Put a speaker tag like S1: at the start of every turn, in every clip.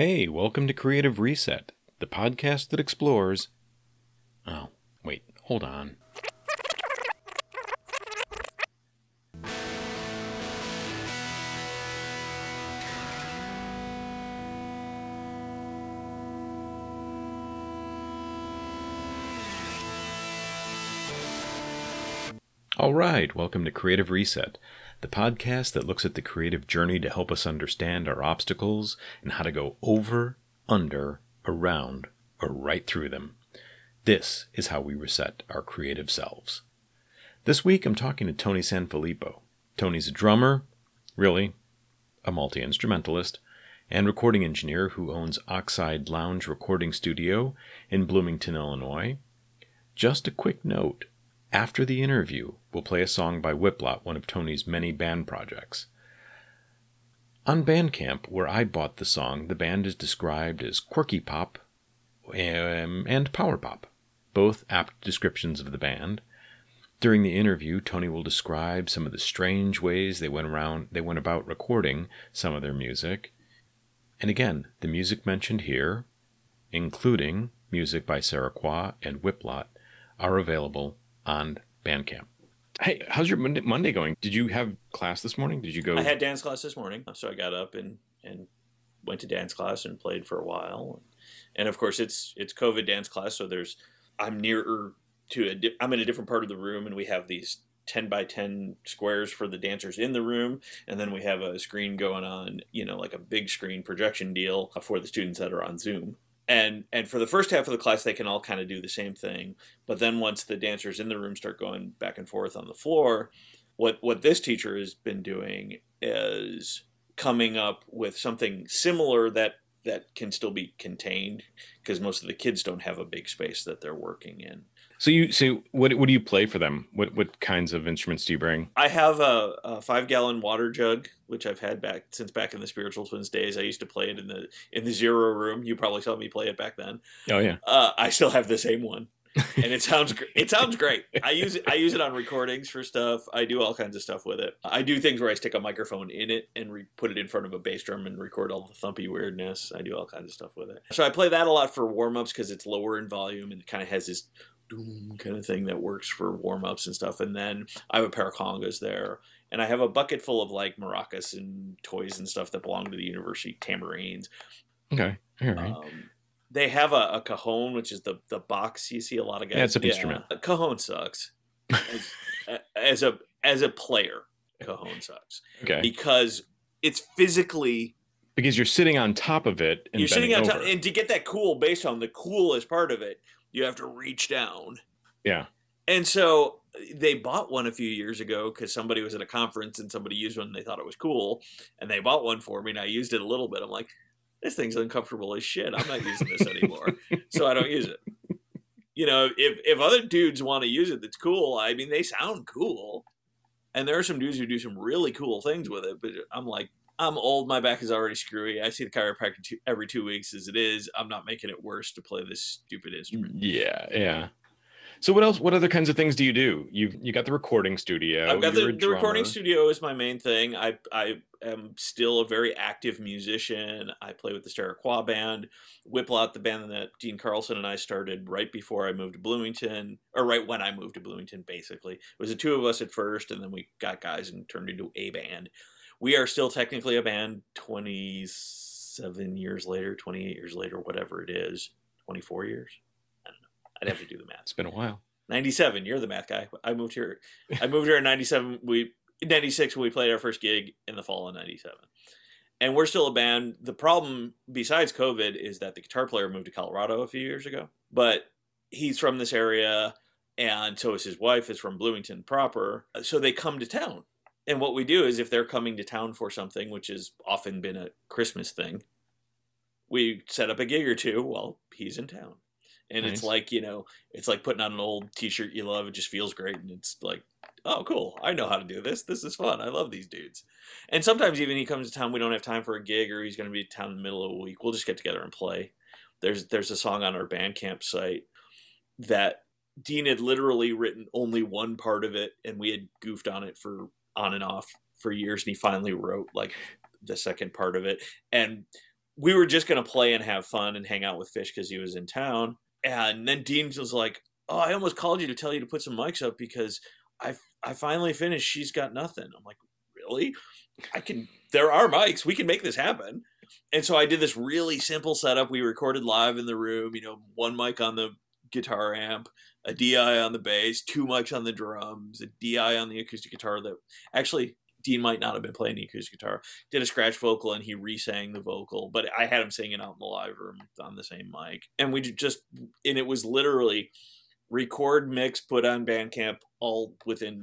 S1: Hey, welcome to Creative Reset, the podcast that explores. Oh, wait, hold on. All right, welcome to Creative Reset, the podcast that looks at the creative journey to help us understand our obstacles and how to go over, under, around, or right through them. This is how we reset our creative selves. This week I'm talking to Tony Sanfilippo. Tony's a drummer, really, a multi instrumentalist, and recording engineer who owns Oxide Lounge Recording Studio in Bloomington, Illinois. Just a quick note after the interview, we'll play a song by Whiplot, one of Tony's many band projects. On Bandcamp, where I bought the song, the band is described as quirky pop um, and power pop, both apt descriptions of the band. During the interview, Tony will describe some of the strange ways they went around they went about recording some of their music. And again, the music mentioned here, including music by Sarah Qua and Whiplot, are available on Bandcamp. Hey, how's your Monday, Monday going? Did you have class this morning? Did you go?
S2: I had dance class this morning, so I got up and and went to dance class and played for a while. And of course, it's it's COVID dance class, so there's I'm nearer to a I'm in a different part of the room, and we have these 10 by 10 squares for the dancers in the room and then we have a screen going on you know like a big screen projection deal for the students that are on zoom and and for the first half of the class they can all kind of do the same thing. But then once the dancers in the room start going back and forth on the floor what what this teacher has been doing is coming up with something similar that that can still be contained because most of the kids don't have a big space that they're working in
S1: so you so what what do you play for them? What what kinds of instruments do you bring?
S2: I have a, a five gallon water jug, which I've had back since back in the Spiritual Twins days. I used to play it in the in the zero room. You probably saw me play it back then.
S1: Oh yeah.
S2: Uh, I still have the same one, and it sounds it sounds great. I use it I use it on recordings for stuff. I do all kinds of stuff with it. I do things where I stick a microphone in it and re- put it in front of a bass drum and record all the thumpy weirdness. I do all kinds of stuff with it. So I play that a lot for warm ups because it's lower in volume and it kind of has this doom kind of thing that works for warm ups and stuff. And then I have a pair of congas there, and I have a bucket full of like maracas and toys and stuff that belong to the university tambourines.
S1: Okay, all right.
S2: Um, they have a, a, cajon, which is the the box you see a lot of guys.
S1: Yeah, it's an yeah, instrument.
S2: A cajon sucks as, as a as a player. Cajon sucks.
S1: Okay,
S2: because it's physically
S1: because you're sitting on top of it
S2: and you're sitting on top and to get that cool bass on the coolest part of it you have to reach down.
S1: Yeah.
S2: And so they bought one a few years ago because somebody was at a conference and somebody used one and they thought it was cool. And they bought one for me and I used it a little bit. I'm like, this thing's uncomfortable as shit. I'm not using this anymore. so I don't use it. You know, if, if other dudes want to use it, that's cool. I mean, they sound cool. And there are some dudes who do some really cool things with it. But I'm like, I'm old. My back is already screwy. I see the chiropractor two, every two weeks as it is. I'm not making it worse to play this stupid instrument.
S1: Mm, yeah, yeah. So what else? What other kinds of things do you do? You you got the recording studio.
S2: I've got the, the recording studio is my main thing. I I am still a very active musician. I play with the Sarah band, Whiplot, the band that Dean Carlson and I started right before I moved to Bloomington, or right when I moved to Bloomington. Basically, it was the two of us at first, and then we got guys and turned into a band we are still technically a band 27 years later 28 years later whatever it is 24 years? I don't know. I'd have to do the math.
S1: It's been a while.
S2: 97 you're the math guy. I moved here i moved here in 97 we 96 when we played our first gig in the fall of 97 and we're still a band. The problem besides covid is that the guitar player moved to colorado a few years ago but he's from this area and so is his wife is from bloomington proper. So they come to town and what we do is if they're coming to town for something, which has often been a Christmas thing, we set up a gig or two while he's in town. And nice. it's like, you know, it's like putting on an old t shirt you love. It just feels great. And it's like, oh, cool. I know how to do this. This is fun. I love these dudes. And sometimes even he comes to town, we don't have time for a gig or he's going to be in town in the middle of a week. We'll just get together and play. There's there's a song on our Bandcamp site that Dean had literally written only one part of it, and we had goofed on it for on and off for years and he finally wrote like the second part of it and we were just going to play and have fun and hang out with Fish because he was in town. And then Dean was like, "Oh, I almost called you to tell you to put some mics up because I I finally finished. She's got nothing." I'm like, "Really? I can. There are mics. We can make this happen." And so I did this really simple setup. We recorded live in the room. You know, one mic on the guitar amp, a DI on the bass, two mics on the drums, a DI on the acoustic guitar. That actually Dean might not have been playing the acoustic guitar. Did a scratch vocal and he re-sang the vocal, but I had him singing out in the live room on the same mic, and we just and it was literally record, mix, put on Bandcamp all within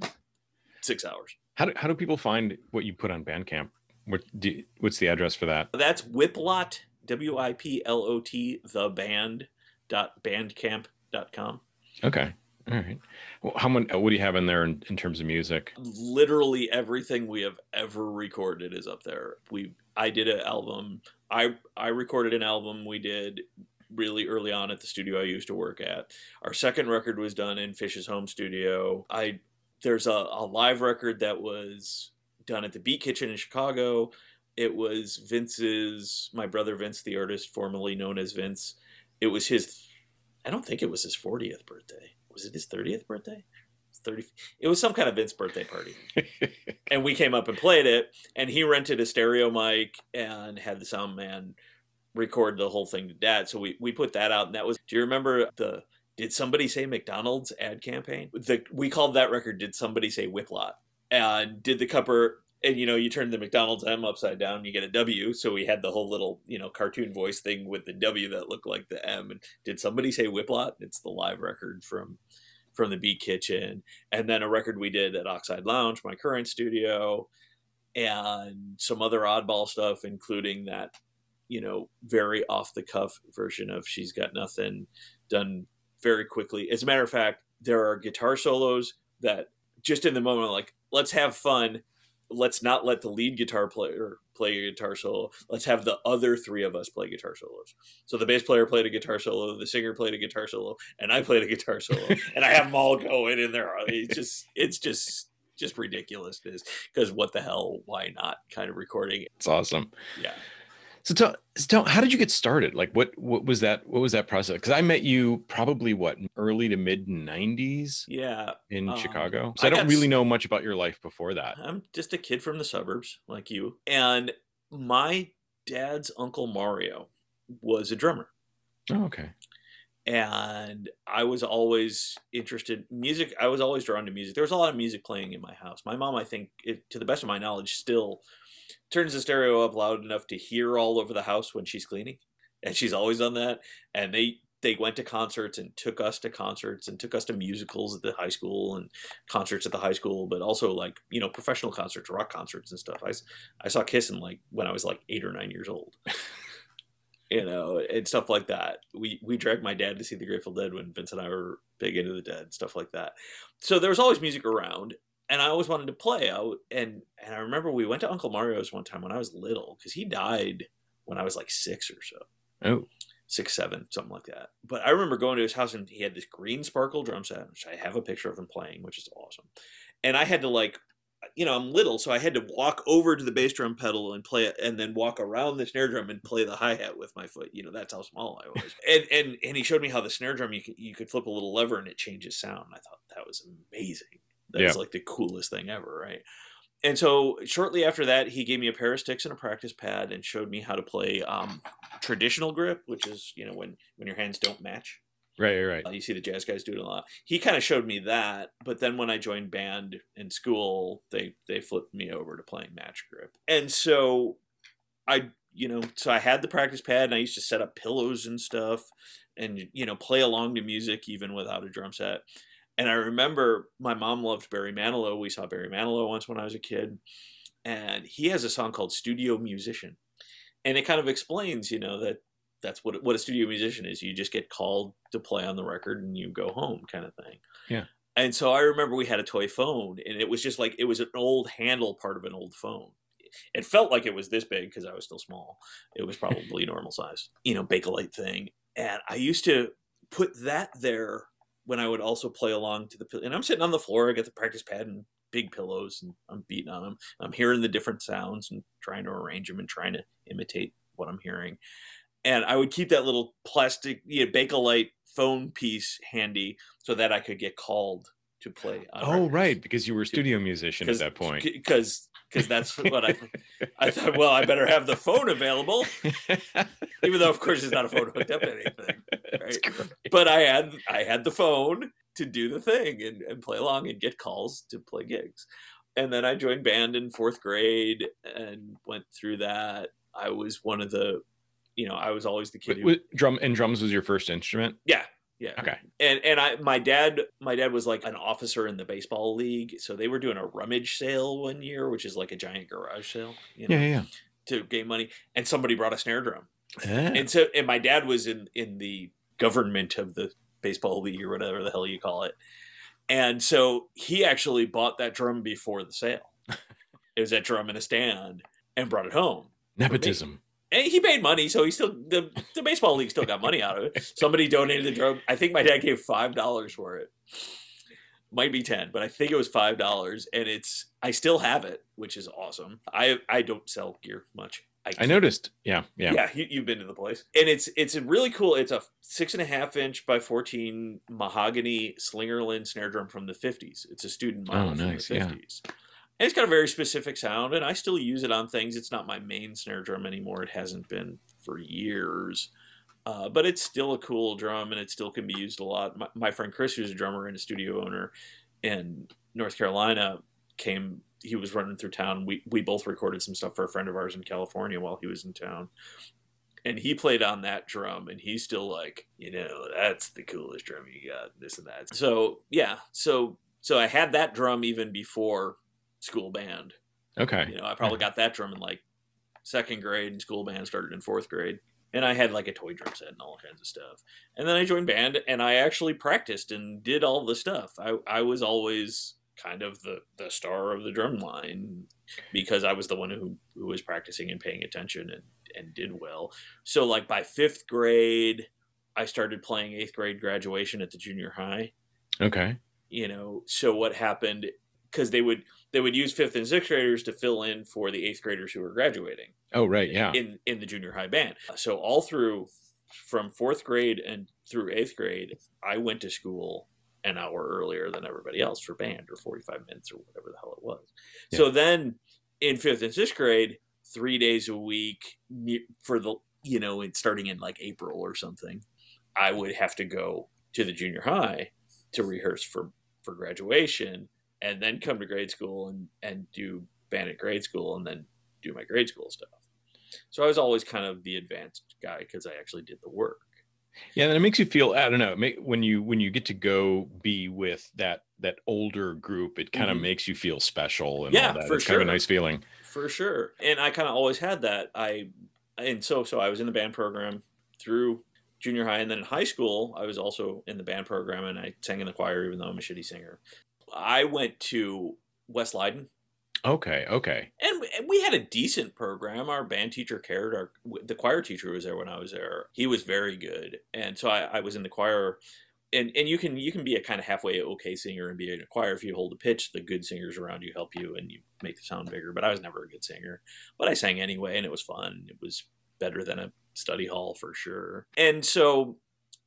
S2: six hours.
S1: How do, how do people find what you put on Bandcamp? What do, what's the address for that?
S2: That's Whiplot, W I P L O T, the band dot bandcamp dot com.
S1: Okay. All right. Well, how much? What do you have in there in, in terms of music?
S2: Literally everything we have ever recorded is up there. We I did an album. I I recorded an album we did really early on at the studio I used to work at. Our second record was done in Fish's home studio. I there's a, a live record that was done at the Beat Kitchen in Chicago. It was Vince's my brother Vince, the artist formerly known as Vince. It was his I don't think it was his 40th birthday was it his 30th birthday? 30 it was some kind of Vince birthday party. and we came up and played it and he rented a stereo mic and had the sound man record the whole thing to DAT. So we, we put that out and that was do you remember the did somebody say McDonald's ad campaign? The we called that record Did Somebody Say Whiplot? And did the cover and you know you turn the McDonald's M upside down, you get a W. So we had the whole little you know cartoon voice thing with the W that looked like the M. And did somebody say Whiplot? It's the live record from from the Beat Kitchen, and then a record we did at Oxide Lounge, my current studio, and some other oddball stuff, including that you know very off the cuff version of She's Got Nothing, done very quickly. As a matter of fact, there are guitar solos that just in the moment like let's have fun let's not let the lead guitar player play a guitar solo. Let's have the other three of us play guitar solos. So the bass player played a guitar solo, the singer played a guitar solo, and I played a guitar solo, and I have them all going in there. It's just, it's just, just ridiculous. Because what the hell? Why not? Kind of recording.
S1: It's awesome.
S2: Yeah.
S1: So tell, tell, how did you get started? Like, what, what was that? What was that process? Because I met you probably what early to mid '90s.
S2: Yeah,
S1: in um, Chicago. So I, I don't really know much about your life before that.
S2: I'm just a kid from the suburbs, like you. And my dad's uncle Mario was a drummer.
S1: Oh, okay.
S2: And I was always interested music. I was always drawn to music. There was a lot of music playing in my house. My mom, I think, it, to the best of my knowledge, still turns the stereo up loud enough to hear all over the house when she's cleaning, and she's always done that. And they they went to concerts and took us to concerts and took us to musicals at the high school and concerts at the high school, but also like you know professional concerts, rock concerts and stuff. I I saw Kiss in like when I was like eight or nine years old. you know, and stuff like that. We we dragged my dad to see the Grateful Dead when Vince and I were big into the Dead, stuff like that. So there was always music around, and I always wanted to play. I, and and I remember we went to Uncle Mario's one time when I was little because he died when I was like six or so.
S1: Oh,
S2: six, seven, something like that. But I remember going to his house and he had this green sparkle drum set, which I have a picture of him playing, which is awesome. And I had to like, you know, I'm little, so I had to walk over to the bass drum pedal and play it, and then walk around the snare drum and play the hi hat with my foot. You know, that's how small I was. and and and he showed me how the snare drum you could you could flip a little lever and it changes sound. I thought that was amazing. That yeah. was like the coolest thing ever, right? And so shortly after that, he gave me a pair of sticks and a practice pad and showed me how to play um, traditional grip, which is you know when when your hands don't match.
S1: Right, right.
S2: Uh, you see the jazz guys do it a lot. He kind of showed me that, but then when I joined band in school, they they flipped me over to playing match grip, and so I you know so I had the practice pad and I used to set up pillows and stuff, and you know play along to music even without a drum set. And I remember my mom loved Barry Manilow. We saw Barry Manilow once when I was a kid. And he has a song called Studio Musician. And it kind of explains, you know, that that's what what a studio musician is. You just get called to play on the record and you go home kind of thing.
S1: Yeah.
S2: And so I remember we had a toy phone and it was just like it was an old handle part of an old phone. It felt like it was this big because I was still small. It was probably normal size, you know, Bakelite thing. And I used to put that there when I would also play along to the and I'm sitting on the floor. I got the practice pad and big pillows, and I'm beating on them. I'm hearing the different sounds and trying to arrange them and trying to imitate what I'm hearing. And I would keep that little plastic, you know, Bakelite phone piece handy so that I could get called to play.
S1: oh, records. right, because you were a studio musician at that point.
S2: Because because that's what I I thought. Well, I better have the phone available, even though of course it's not a phone hooked up to anything. Right? But I had I had the phone to do the thing and, and play along and get calls to play gigs. And then I joined band in fourth grade and went through that. I was one of the, you know, I was always the kid
S1: who drum and drums was your first instrument.
S2: Yeah, yeah.
S1: Okay.
S2: And and I my dad my dad was like an officer in the baseball league, so they were doing a rummage sale one year, which is like a giant garage sale.
S1: You know, yeah, yeah.
S2: To gain money, and somebody brought a snare drum,
S1: ah.
S2: and so and my dad was in in the government of the baseball league or whatever the hell you call it, and so he actually bought that drum before the sale. it was that drum in a stand and brought it home.
S1: Nepotism
S2: and he made money, so he still the, the baseball league still got money out of it. Somebody donated the drum. I think my dad gave five dollars for it. Might be ten, but I think it was five dollars, and it's I still have it, which is awesome. I I don't sell gear much.
S1: I, I noticed. Yeah, yeah,
S2: yeah. You, have been to the place, and it's it's a really cool. It's a six and a half inch by fourteen mahogany Slingerland snare drum from the fifties. It's a student model oh, nice. from the fifties. Yeah. And it's got a very specific sound, and I still use it on things. It's not my main snare drum anymore. It hasn't been for years. Uh, but it's still a cool drum, and it still can be used a lot. My, my, friend Chris, who's a drummer and a studio owner in North Carolina, came. He was running through town. We we both recorded some stuff for a friend of ours in California while he was in town, and he played on that drum, and he's still like, you know, that's the coolest drum you got. This and that. So yeah, so so I had that drum even before school band.
S1: Okay.
S2: You know, I probably got that drum in like second grade, and school band started in fourth grade. And I had like a toy drum set and all kinds of stuff. And then I joined band and I actually practiced and did all the stuff. I, I was always kind of the, the star of the drum line because I was the one who, who was practicing and paying attention and, and did well. So, like, by fifth grade, I started playing eighth grade graduation at the junior high.
S1: Okay.
S2: You know, so what happened because they would they would use fifth and sixth graders to fill in for the eighth graders who were graduating.
S1: Oh, right, yeah.
S2: In in the junior high band. So all through from fourth grade and through eighth grade, I went to school an hour earlier than everybody else for band or 45 minutes or whatever the hell it was. Yeah. So then in fifth and sixth grade, three days a week for the, you know, starting in like April or something, I would have to go to the junior high to rehearse for, for graduation and then come to grade school and and do band at grade school and then do my grade school stuff. So I was always kind of the advanced guy because I actually did the work.
S1: Yeah, and it makes you feel I don't know when you when you get to go be with that that older group, it kind of mm-hmm. makes you feel special and
S2: yeah,
S1: all that.
S2: For
S1: it's
S2: sure.
S1: kind of a nice feeling.
S2: For sure, and I kind of always had that. I and so so I was in the band program through junior high, and then in high school I was also in the band program, and I sang in the choir even though I'm a shitty singer. I went to West Leyden.
S1: Okay, okay.
S2: And we had a decent program. Our band teacher cared. Our the choir teacher was there when I was there. He was very good, and so I, I was in the choir. And and you can you can be a kind of halfway okay singer and be in a choir if you hold a pitch. The good singers around you help you and you make the sound bigger. But I was never a good singer. But I sang anyway, and it was fun. It was better than a study hall for sure. And so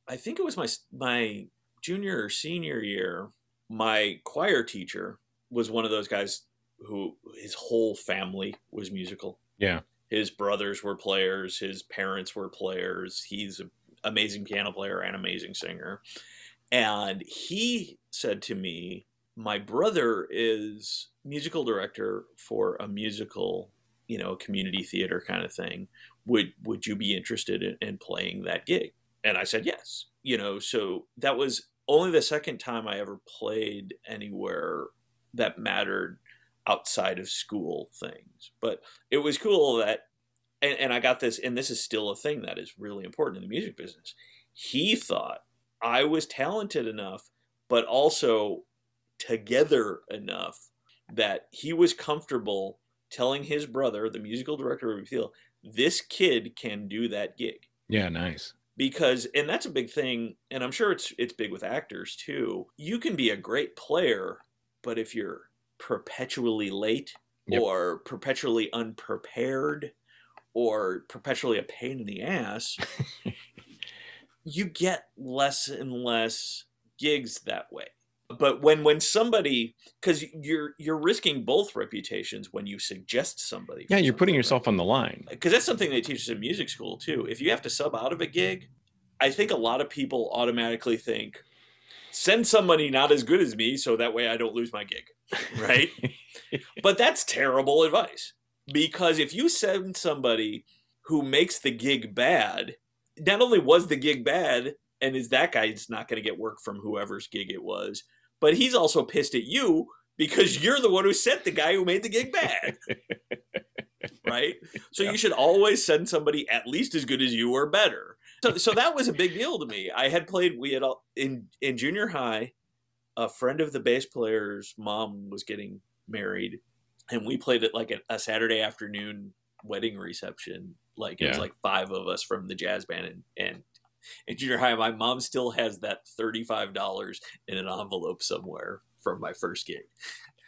S2: I think it was my my junior or senior year my choir teacher was one of those guys who his whole family was musical.
S1: Yeah.
S2: His brothers were players, his parents were players. He's an amazing piano player and amazing singer. And he said to me, My brother is musical director for a musical, you know, community theater kind of thing. Would would you be interested in, in playing that gig? And I said yes. You know, so that was only the second time I ever played anywhere that mattered outside of school things. But it was cool that, and, and, I got this, and this is still a thing that is really important in the music business. He thought I was talented enough, but also together enough that he was comfortable telling his brother, the musical director of Repeal, this kid can do that gig.
S1: Yeah, nice
S2: because and that's a big thing and i'm sure it's it's big with actors too you can be a great player but if you're perpetually late yep. or perpetually unprepared or perpetually a pain in the ass, you get less and less gigs that way. But when when somebody because you're you're risking both reputations when you suggest somebody.
S1: Yeah, you're putting yourself on the line.
S2: Uh, because that's something they teach us in music school too. If you have to sub out of a gig, I think a lot of people automatically think, send somebody not as good as me so that way I don't lose my gig. Right? but that's terrible advice. Because if you send somebody who makes the gig bad, not only was the gig bad, and is that guy's not going to get work from whoever's gig it was, but he's also pissed at you because you're the one who sent the guy who made the gig bad. right? So you should always send somebody at least as good as you or better. So, so that was a big deal to me. I had played. We had all, in in junior high. A friend of the bass player's mom was getting married, and we played at like a, a Saturday afternoon wedding reception. Like it was like five of us from the jazz band, and and in junior high, my mom still has that thirty five dollars in an envelope somewhere from my first gig.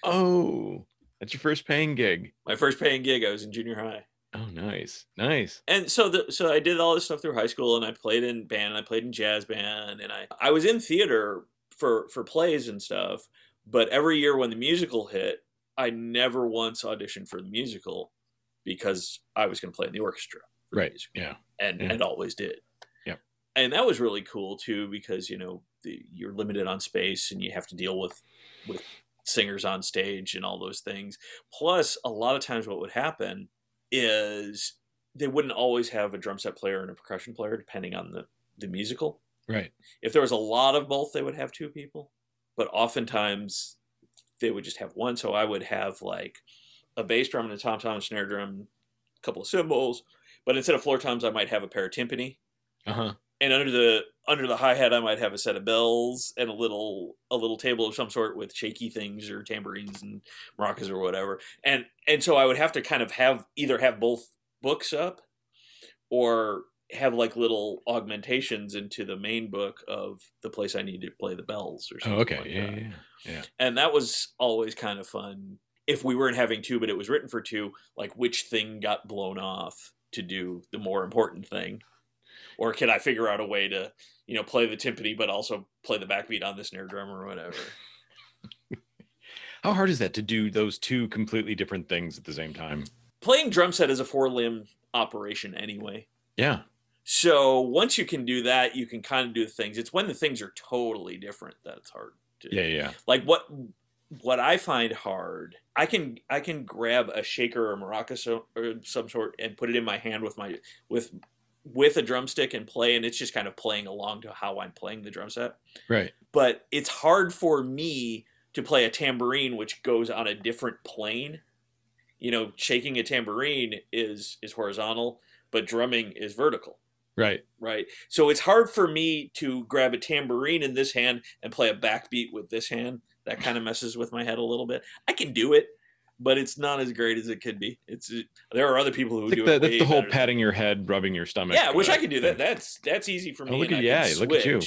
S1: oh, that's your first paying gig.
S2: My first paying gig. I was in junior high.
S1: Oh, nice, nice.
S2: and so the so I did all this stuff through high school, and I played in band, and I played in jazz band, and I I was in theater for for plays and stuff. But every year when the musical hit, I never once auditioned for the musical because I was going to play in the orchestra, for the
S1: Right. Yeah.
S2: and
S1: Yeah.
S2: and always did. And that was really cool too because you know the, you're limited on space, and you have to deal with with singers on stage and all those things. Plus, a lot of times, what would happen is they wouldn't always have a drum set player and a percussion player, depending on the, the musical.
S1: Right.
S2: If there was a lot of both, they would have two people. But oftentimes, they would just have one. So I would have like a bass drum and a tom tom, snare drum, a couple of cymbals. But instead of floor toms, I might have a pair of timpani
S1: Uh huh.
S2: And under the under the hi hat I might have a set of bells and a little a little table of some sort with shaky things or tambourines and maracas or whatever. And and so I would have to kind of have either have both books up or have like little augmentations into the main book of the place I need to play the bells or
S1: Oh,
S2: something.
S1: okay.
S2: like
S1: yeah,
S2: that.
S1: yeah, yeah.
S2: And that was always kind of fun. If we weren't having two, but it was written for two, like which thing got blown off to do the more important thing? Or can I figure out a way to, you know, play the timpani but also play the backbeat on this snare drum or whatever?
S1: How hard is that to do those two completely different things at the same time?
S2: Playing drum set is a four limb operation anyway.
S1: Yeah.
S2: So once you can do that, you can kind of do things. It's when the things are totally different that it's hard to
S1: Yeah, yeah.
S2: like what what I find hard, I can I can grab a shaker or maraca so, or some sort and put it in my hand with my with with a drumstick and play, and it's just kind of playing along to how I'm playing the drum set.
S1: Right.
S2: But it's hard for me to play a tambourine which goes on a different plane. You know, shaking a tambourine is is horizontal, but drumming is vertical
S1: Right.
S2: right? So it's hard for me to grab a tambourine in this hand and play a backbeat with this hand. That kind of messes with my head a little bit. I can do it, but it's not as great as it could be. It's there are other people who do
S1: the,
S2: it.
S1: that's the whole patting your head, rubbing your stomach.
S2: Yeah, I wish
S1: uh,
S2: I could do that. That's that's easy for me.
S1: Oh, look at- yeah, look at you.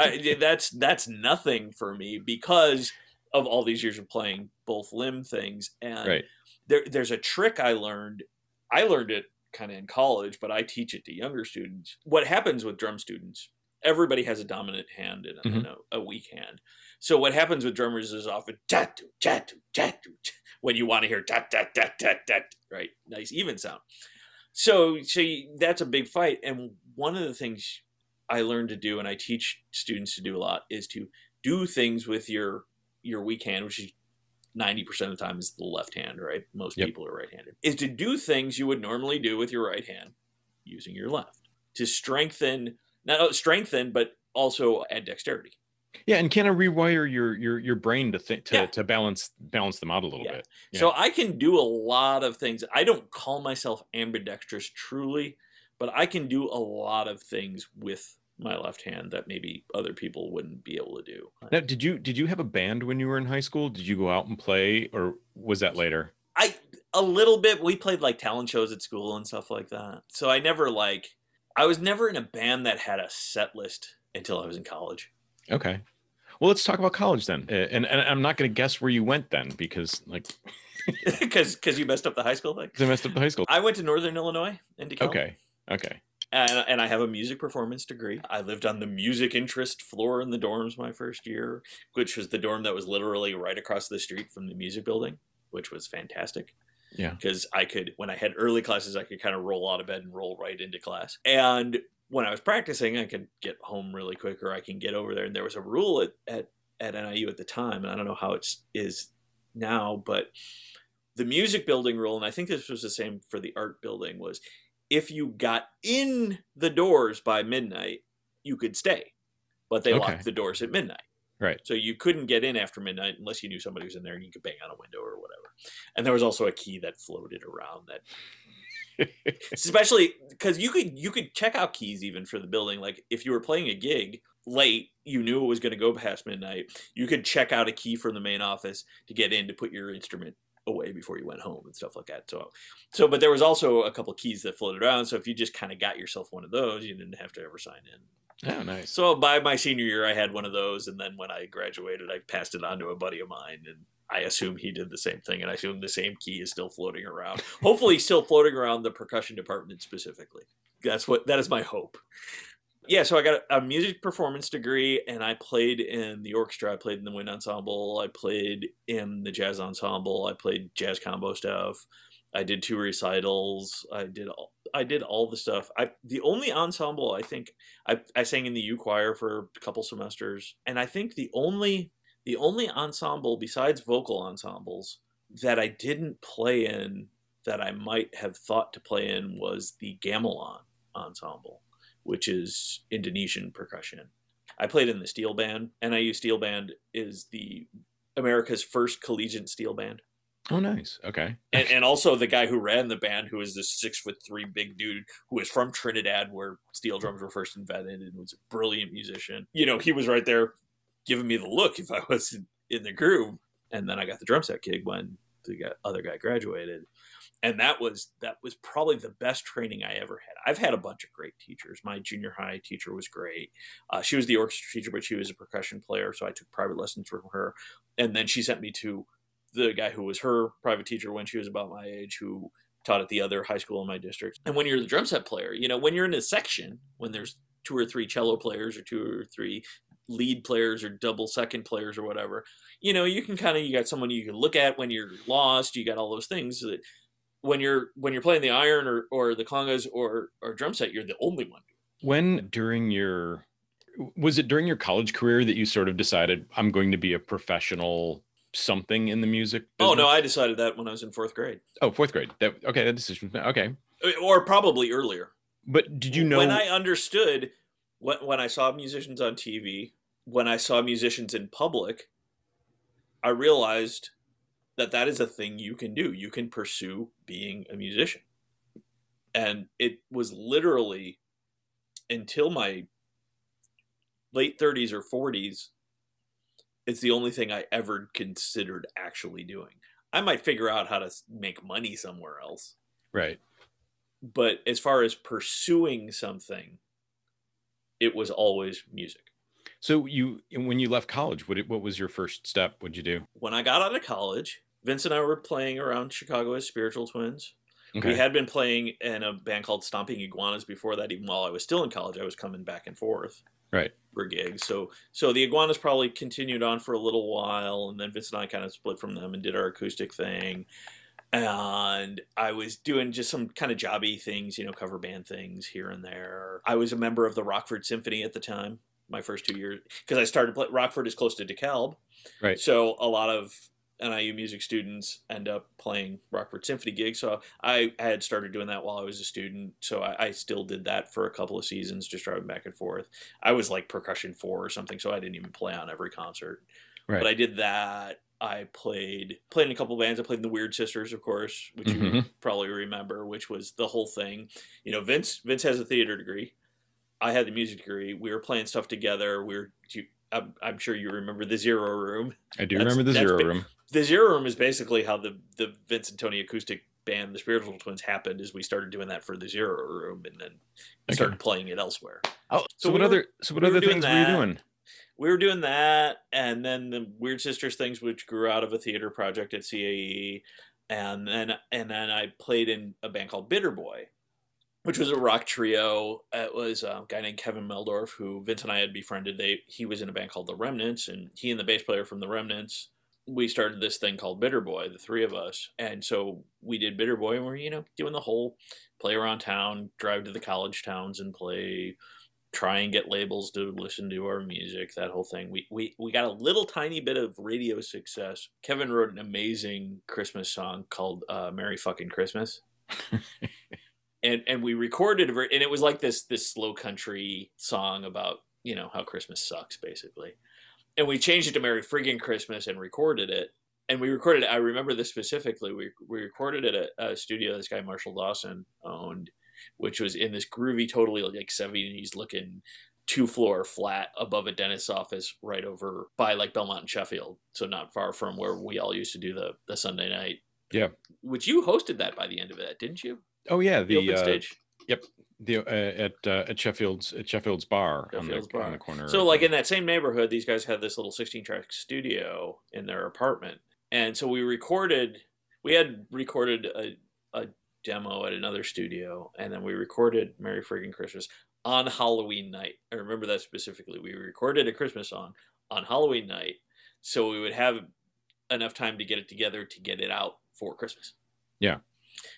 S2: I, that's that's nothing for me because of all these years of playing both limb things and
S1: Right.
S2: there, there's a trick I learned. I learned it kind of in college, but I teach it to younger students. What happens with drum students? Everybody has a dominant hand and a,
S1: Mhm.
S2: and a, a weak hand. So what happens with drummers is often jatu jatu jatu when you want to hear dat dat dat dat dat right, nice even sound. So so you, that's a big fight. And one of the things I learned to do, and I teach students to do a lot, is to do things with your your weak hand, which is ninety percent of the time is the left hand, right? Most
S1: Yep.
S2: people are right-handed. Is to do things you would normally do with your right hand using your left to strengthen, not strengthen, but also add dexterity.
S1: Yeah, and can I rewire your your your brain to think to,
S2: Yeah.
S1: to balance balance them out a little
S2: Yeah.
S1: bit?
S2: So I can do a lot of things. I don't call myself ambidextrous truly, but I can do a lot of things with my left hand that maybe other people wouldn't be able to do.
S1: Now, did you did you have a band when you were in high school? Did you go out and play, or was that later?
S2: I a little bit. We played like talent shows at school and stuff like that. So I never like I was never in a band that had a set list until I was in college.
S1: Okay. Well, let's talk about college then. Uh, And and I'm not going to guess where you went then because like
S2: because because you messed up the high school thing.
S1: I messed up the high school.
S2: I went to Northern Illinois in DeKalb.
S1: Okay. Okay.
S2: and, and I have a music performance degree. I lived on the music interest floor in the dorms my first year, which was the dorm that was literally right across the street from the music building, which was fantastic.
S1: Yeah.
S2: Because I could, when I had early classes, I could kind of roll out of bed and roll right into class. And when I was practicing, I could get home really quick or I can get over there. And there was a rule at, at, at NIU at the time, and I don't know how it is now, but the music building rule, and I think this was the same for the art building, was if you got in the doors by midnight, you could stay, but they
S1: Okay.
S2: locked the doors at midnight.
S1: Right.
S2: So you couldn't get in after midnight unless you knew somebody was in there and you could bang on a window or whatever. And there was also a key that floated around that especially because you could you could check out keys even for the building like if you were playing a gig late you knew it was going to go past midnight you could check out a key from the main office to get in to put your instrument away before you went home and stuff like that so so but there was also a couple keys that floated around so if you just kind of got yourself one of those you didn't have to ever sign in
S1: oh, nice.
S2: so by my senior year i had one of those and then when i graduated i passed it on to a buddy of mine and I assume he did the same thing, and I assume the same key is still floating around. Hopefully, still floating around the percussion department specifically. That's what that is my hope. Yeah, so I got a, music performance degree, and I played in the orchestra. I played in the wind ensemble. I played in the jazz ensemble. I played jazz combo stuff. I did two recitals. I did all, I did all the stuff. I the only ensemble I think I, I sang in the U choir for a couple semesters, and I think the only the only ensemble besides vocal ensembles that I didn't play in that I might have thought to play in was the gamelan ensemble, which is Indonesian percussion. I played in the steel band. NIU steel band is the America's first collegiate steel band.
S1: Oh, nice. Okay.
S2: And, and also the guy who ran the band, who was this six foot three big dude who was from Trinidad, where steel drums were first invented, and was a brilliant musician. You know, he was right there giving me the look if I was in, in the groove. And then I got the drum set gig when the other guy graduated, and that was that was probably the best training I ever had. I've had a bunch of great teachers. My junior high teacher was great. Uh, she was the orchestra teacher, but she was a percussion player, so I took private lessons from her. And then she sent me to the guy who was her private teacher when she was about my age, who taught at the other high school in my district. And when you're the drum set player, you know, when you're in a section, when there's two or three cello players or two or three lead players or double second players or whatever, you know, you can kind of you got someone you can look at when you're lost. You got all those things that when you're when you're playing the iron or or the congas or or drum set, you're the only one.
S1: When during your was it during your college career that you sort of decided I'm going to be a professional something in the music?
S2: Oh no. I decided that when I was in fourth grade,
S1: Oh, fourth grade. That okay. That decision. Okay.
S2: Uh, or probably earlier.
S1: But did you know?
S2: when I understood when when I saw musicians on TV, when I saw musicians in public, I realized that that is a thing you can do. You can pursue being a musician. And it was literally until my late 30s or 40s it's the only thing I ever considered actually doing. I might figure out how to make money somewhere else
S1: right.
S2: but as far as pursuing something it was always music
S1: So you when you left college, what what was your first step? What'd you do?
S2: when i got out of college vince and i were playing around chicago as spiritual twins
S1: Okay.
S2: we had been playing in a band called stomping iguanas before that even while i was still in college i was coming back and forth
S1: Right.
S2: for gigs so so the iguanas probably continued on for a little while and then vince and i kind of split from them and did our acoustic thing and I was doing just some kind of jobby things, you know, cover band things here and there. I was a member of the Rockford Symphony at the time, my first two years, because I started play, Rockford is close to DeKalb,
S1: Right.
S2: So a lot of NIU music students end up playing Rockford Symphony gigs. So I had started doing that while I was a student. So I, I still did that for a couple of seasons, just driving back and forth. I was like percussion four or something, so I didn't even play on every concert.
S1: Right.
S2: But I did that. I played played in a couple bands. I played in the Weird Sisters, of course, which you
S1: Mhm.
S2: probably remember, which was the whole thing. You know, Vince Vince has a theater degree. I had the music degree. We were playing stuff together. We were. I'm, I'm sure you remember the Zero Room.
S1: I do
S2: That's-
S1: remember the zero room.
S2: The Zero Room is basically how the the Vince and Tony acoustic band, the Spiritual Twins, happened. Is we started doing that for the Zero Room, and then
S1: Okay.
S2: started playing it elsewhere.
S1: Oh, so,
S2: So
S1: what
S2: we were-
S1: other so what
S2: we
S1: other things
S2: that.
S1: were you doing?
S2: we were doing that and then the weird sisters things which grew out of a theater project at cae and then and then I played in a band called Bitter Boy, which was a rock trio. It was a guy named Kevin Meldorf who Vince and I had befriended. They he was in a band called The Remnants, and he and the bass player from The Remnants. We started this thing called Bitter Boy, the three of us, and so we did Bitter Boy, and we're you know doing the whole play around town, drive to the college towns, and play try and get labels to listen to our music, that whole thing. We, we, we got a little tiny bit of radio success. Kevin wrote an amazing Christmas song called uh, Merry Fucking Christmas. and, and we recorded it, and it was like this, this slow country song about, you know, how Christmas sucks, basically. And we changed it to Merry Friggin' Christmas and recorded it. And we recorded it. I remember this specifically. We, we recorded it at a studio this guy, Marshall Dawson, owned which was in this groovy, totally like 70s looking two floor flat above a dentist's office right over by like Belmont and Sheffield. So not far from where we all used to do the, the Sunday night.
S1: Yeah.
S2: Which you hosted that by the end of it, didn't you?
S1: Oh yeah.
S2: The, the open uh, stage.
S1: Yep. The, uh, at uh, at Sheffield's at Sheffield's bar,
S2: Sheffield's
S1: on, the,
S2: bar.
S1: on the corner.
S2: So like in that same neighborhood, these guys had this little 16 track studio in their apartment, and so we recorded. We had recorded a, a demo at another studio, and then we recorded "Merry Friggin' Christmas" on Halloween night. I remember that specifically. We recorded a Christmas song on Halloween night, so we would have enough time to get it together to get it out for Christmas.
S1: Yeah,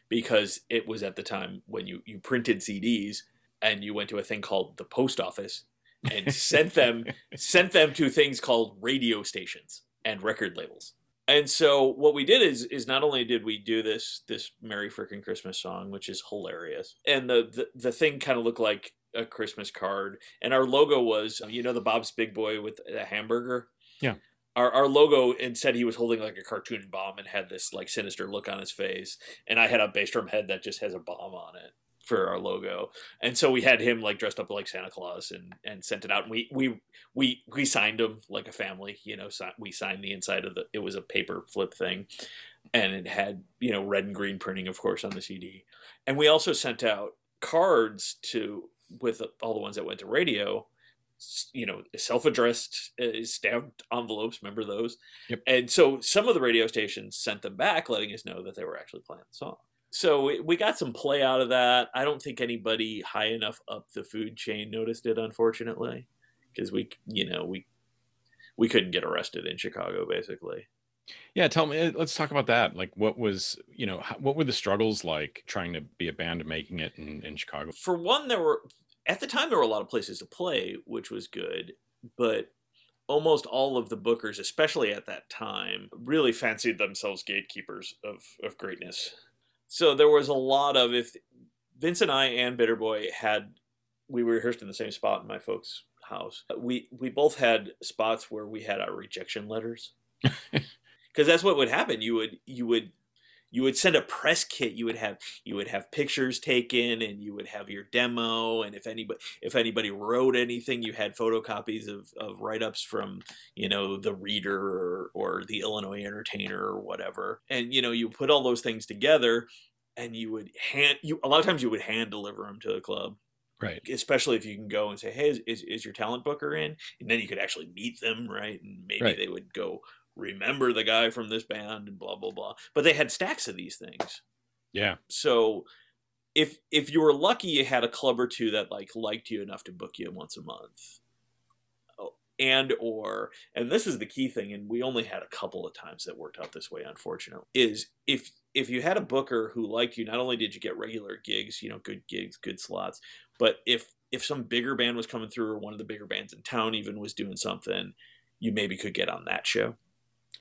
S2: because it was at the time when you you printed CDs and you went to a thing called the post office and sent them sent them to things called radio stations and record labels. And so what we did is is not only did we do this this merry freaking christmas song which is hilarious and the the, the thing kind of looked like a christmas card and our logo was you know the bob's big boy with a hamburger?
S1: Yeah
S2: our, our logo instead he was holding like a cartoon bomb and had this like sinister look on his face and i had a bass drum head that just has a bomb on it for our logo. And so we had him like dressed up like Santa Claus and and sent it out. And we we we we signed him like a family. You know, we signed the inside of the. It was a paper flip thing, and it had you know red and green printing, of course, on the CD. And we also sent out cards to with all the ones that went to radio you know self-addressed uh, stamped envelopes remember those
S1: yep.
S2: and so some of the radio stations sent them back letting us know that they were actually playing the song so we, we got some play out of that. I don't think anybody high enough up the food chain noticed it, unfortunately, because we, you know, we we couldn't get arrested in Chicago, basically.
S1: Yeah, tell me. Let's talk about that. Like, what was you know, what were the struggles like trying to be a band and making it in, in Chicago?
S2: For one, there were at the time there were a lot of places to play, which was good, but almost all of the bookers, especially at that time, really fancied themselves gatekeepers of of greatness so there was a lot of if Vince and I and Bitter Boy had we rehearsed in the same spot in my folks' house. We we both had spots where we had our rejection letters. Cuz that's what would happen. You would you would you would send a press kit you would have you would have pictures taken and you would have your demo and if anybody if anybody wrote anything you had photocopies of, of write-ups from you know the reader or, or the illinois entertainer or whatever. And you know you put all those things together and you would hand you a lot of times you would hand deliver them to the club.
S1: Right.
S2: Especially if you can go and say hey is, is, is your talent booker in? And then you could actually meet them right? And maybe
S1: right.
S2: they would go remember the guy from this band and blah blah blah. But they had stacks of these things.
S1: Yeah.
S2: So if if you were lucky you had a club or two that like liked you enough to book you once a month. Oh, and or and this is the key thing and we only had a couple of times that worked out this way unfortunately is if if you had a booker who liked you, not only did you get regular gigs, you know, good gigs, good slots, but if if some bigger band was coming through or one of the bigger bands in town even was doing something, you maybe could get on that show.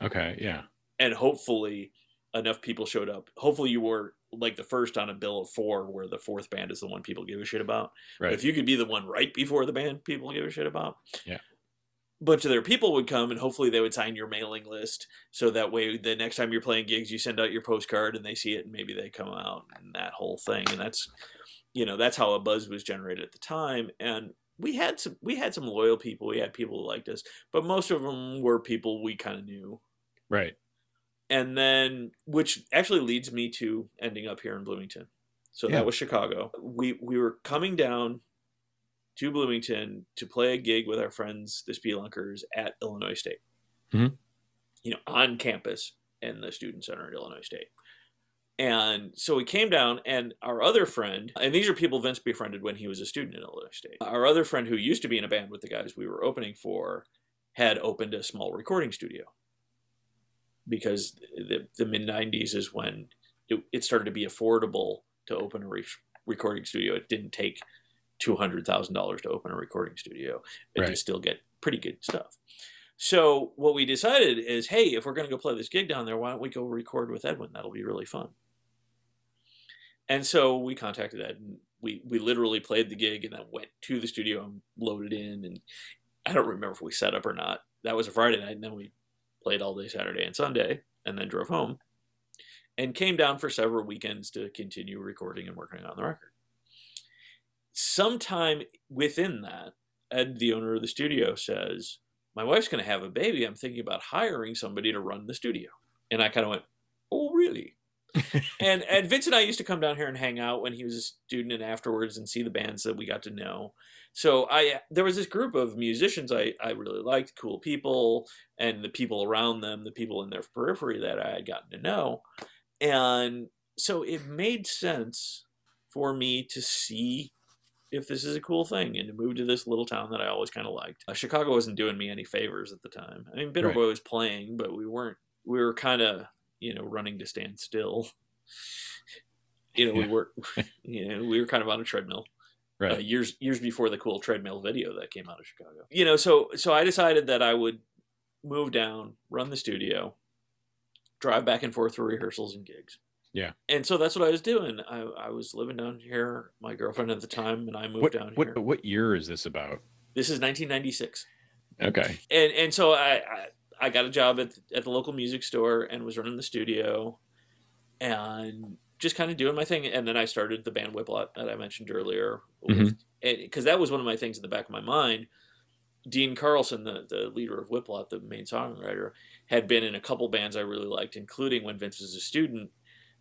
S1: Okay, yeah.
S2: And hopefully enough people showed up. Hopefully you were like the first on a bill of four where the fourth band is the one people give a shit about.
S1: Right.
S2: But if you could be the one right before the band people give a shit about.
S1: Yeah
S2: bunch of their people would come and hopefully they would sign your mailing list so that way the next time you're playing gigs you send out your postcard and they see it and maybe they come out and that whole thing and that's you know that's how a buzz was generated at the time and we had some we had some loyal people we had people who liked us but most of them were people we kind of knew
S1: right
S2: and then which actually leads me to ending up here in bloomington so
S1: Yeah.
S2: that was chicago we we were coming down to Bloomington to play a gig with our friends, the Spelunkers, at Illinois State.
S1: Mhm.
S2: You know, on campus in the Student Center at Illinois State. And so we came down, and our other friend, and these are people Vince befriended when he was a student at Illinois State. Our other friend, who used to be in a band with the guys we were opening for, had opened a small recording studio because the, the mid 90s is when it, it, started to be affordable to open a re- recording studio. It didn't take $200,000 to open a recording studio and right. to still get pretty good stuff. So what we decided is, hey, if we're going to go play this gig down there, why don't we go record with Edwin? That'll be really fun. And so we contacted Ed, and we we literally played the gig, and then went to the studio and loaded in. And I don't remember if we set up or not. That was a Friday night, and then we played all day Saturday and Sunday, and then drove home, and came down for several weekends to continue recording and working on the record. Sometime within that, Ed, the owner of the studio, says, "My wife's going to have a baby. I'm thinking about hiring somebody to run the studio." And I kind of went, "Oh, really?" and and Vince and I used to come down here and hang out when he was a student and afterwards and see the bands that we got to know. So I there was this group of musicians I, I really liked, cool people, and the people around them, the people in their periphery that I had gotten to know. And so it made sense for me to see if this is a cool thing and to move to this little town that I always kind of liked. Uh, Chicago wasn't doing me any favors at the time. I mean, Bitter right. Boy was playing, but we weren't. We were kind of you know, running to stand still. You know, yeah. we were, you know, we were kind of on a treadmill. Uh, right. Uh, years years before the cool treadmill video that came out of Chicago. You know, so so I decided that I would move down, run the studio, drive back and forth for rehearsals and gigs.
S1: Yeah.
S2: And so that's what I was doing. I, I was living down here. My girlfriend at the time and I moved
S1: what,
S2: down
S1: what,
S2: here.
S1: What year is this about?
S2: This is 1996.
S1: Okay.
S2: And and so I, I I got a job at at the local music store and was running the studio, and just kind of doing my thing. And then I started the band Whiplot that I mentioned earlier, because mm-hmm. that was one of my things in the back of my mind. Dean Carlson, the, the leader of Whiplot, the main songwriter, had been in a couple bands I really liked, including when Vince was a student.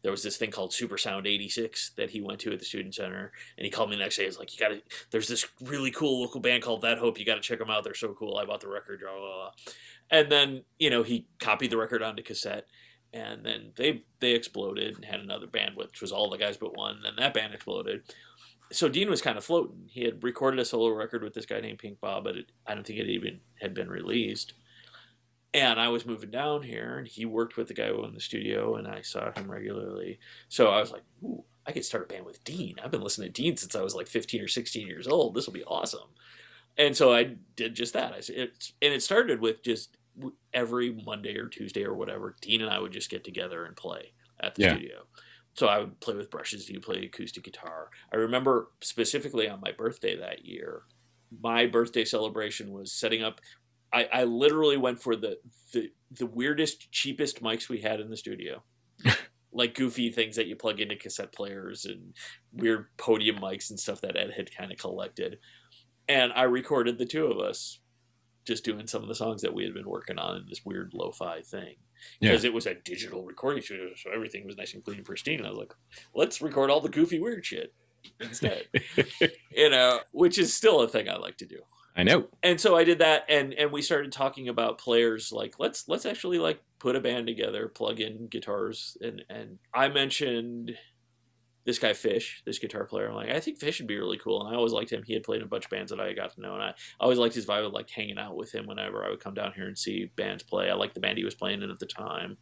S2: There was this thing called Super Sound 86 that he went to at the Student Center. And he called me the next day. He's like, You got to, there's this really cool local band called That Hope. You got to check them out. They're so cool. I bought the record. Blah, blah, blah. And then, you know, he copied the record onto cassette and then they they exploded and had another band which was all the guys but one and that band exploded. So dean was kind of floating. He had recorded a solo record with this guy named pink bob but it, i don't think it even had been released. And i was moving down here and he worked with the guy in the studio and i saw him regularly. So i was like Ooh, i could start a band with dean. I've been listening to dean since i was like 15 or 16 years old. This will be awesome and so I did just that. I it, and it started with just every Monday or Tuesday or whatever. Dean and I would just get together and play at the yeah. studio. So I would play with brushes. You play acoustic guitar. I remember specifically on my birthday that year. My birthday celebration was setting up. I, I literally went for the, the the weirdest, cheapest mics we had in the studio. like goofy things that you plug into cassette players and weird podium mics and stuff that Ed had kind of collected and I recorded the two of us just doing some of the songs that we had been working on in this weird lo-fi thing because yeah. it was a digital recording studio, so everything was nice and clean and pristine. And I was like, let's record all the goofy weird shit instead, you know, which is still a thing I like to do.
S1: I know.
S2: And so I did that, and and we started talking about players like let's let's actually like put a band together, plug in guitars, and and I mentioned this guy Fish, this guitar player. I'm like, I think Fish would be really cool, and I always liked him. He had played in a bunch of bands that I got to know, and I always liked his vibe of like hanging out with him whenever I would come down here and see bands play. I liked the band he was playing in at the time.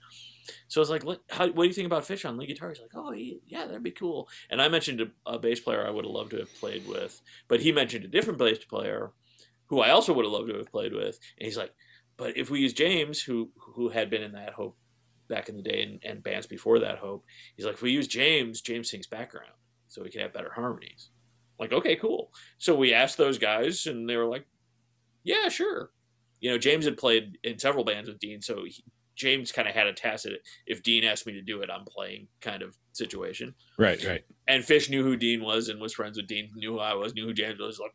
S2: So I was like, what, how, what do you think about Fish on lead guitar? He's like, oh, he, yeah, that'd be cool. And I mentioned a, a bass player I would have loved to have played with, but he mentioned a different bass player who I also would have loved to have played with. And he's like, but if we use James, who who had been in that Hope back in the day and, and bands before that Hope, he's like, if we use James, James sings background so we can have better harmonies. Like, okay, cool. So we asked those guys, and they were like, yeah, sure. You know, James had played in several bands with Dean, so he, James kind of had a tacit if Dean asked me to do it, I'm playing kind of situation.
S1: Right, right.
S2: And Fish knew who Dean was and was friends with Dean, knew who I was, knew who James was. Like,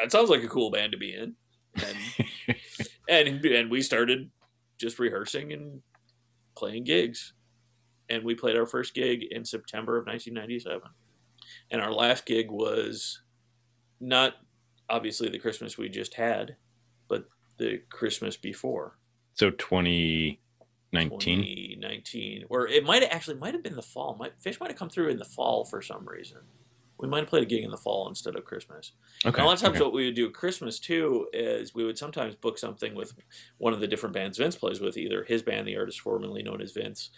S2: that sounds like a cool band to be in. And and, and we started just rehearsing and playing gigs. And we played our first gig in September of 1997 and our last gig was not obviously the Christmas we just had, but the Christmas before.
S1: So 20 19
S2: 2019, or it might have actually might have been the fall. Might, Fish might have come through in the fall for some reason. We might have played a gig in the fall instead of Christmas.
S1: okay
S2: And a lot of times,
S1: okay.
S2: what we would do at Christmas too is we would sometimes book something with one of the different bands Vince plays with, either his band, the artist formerly known as Vince,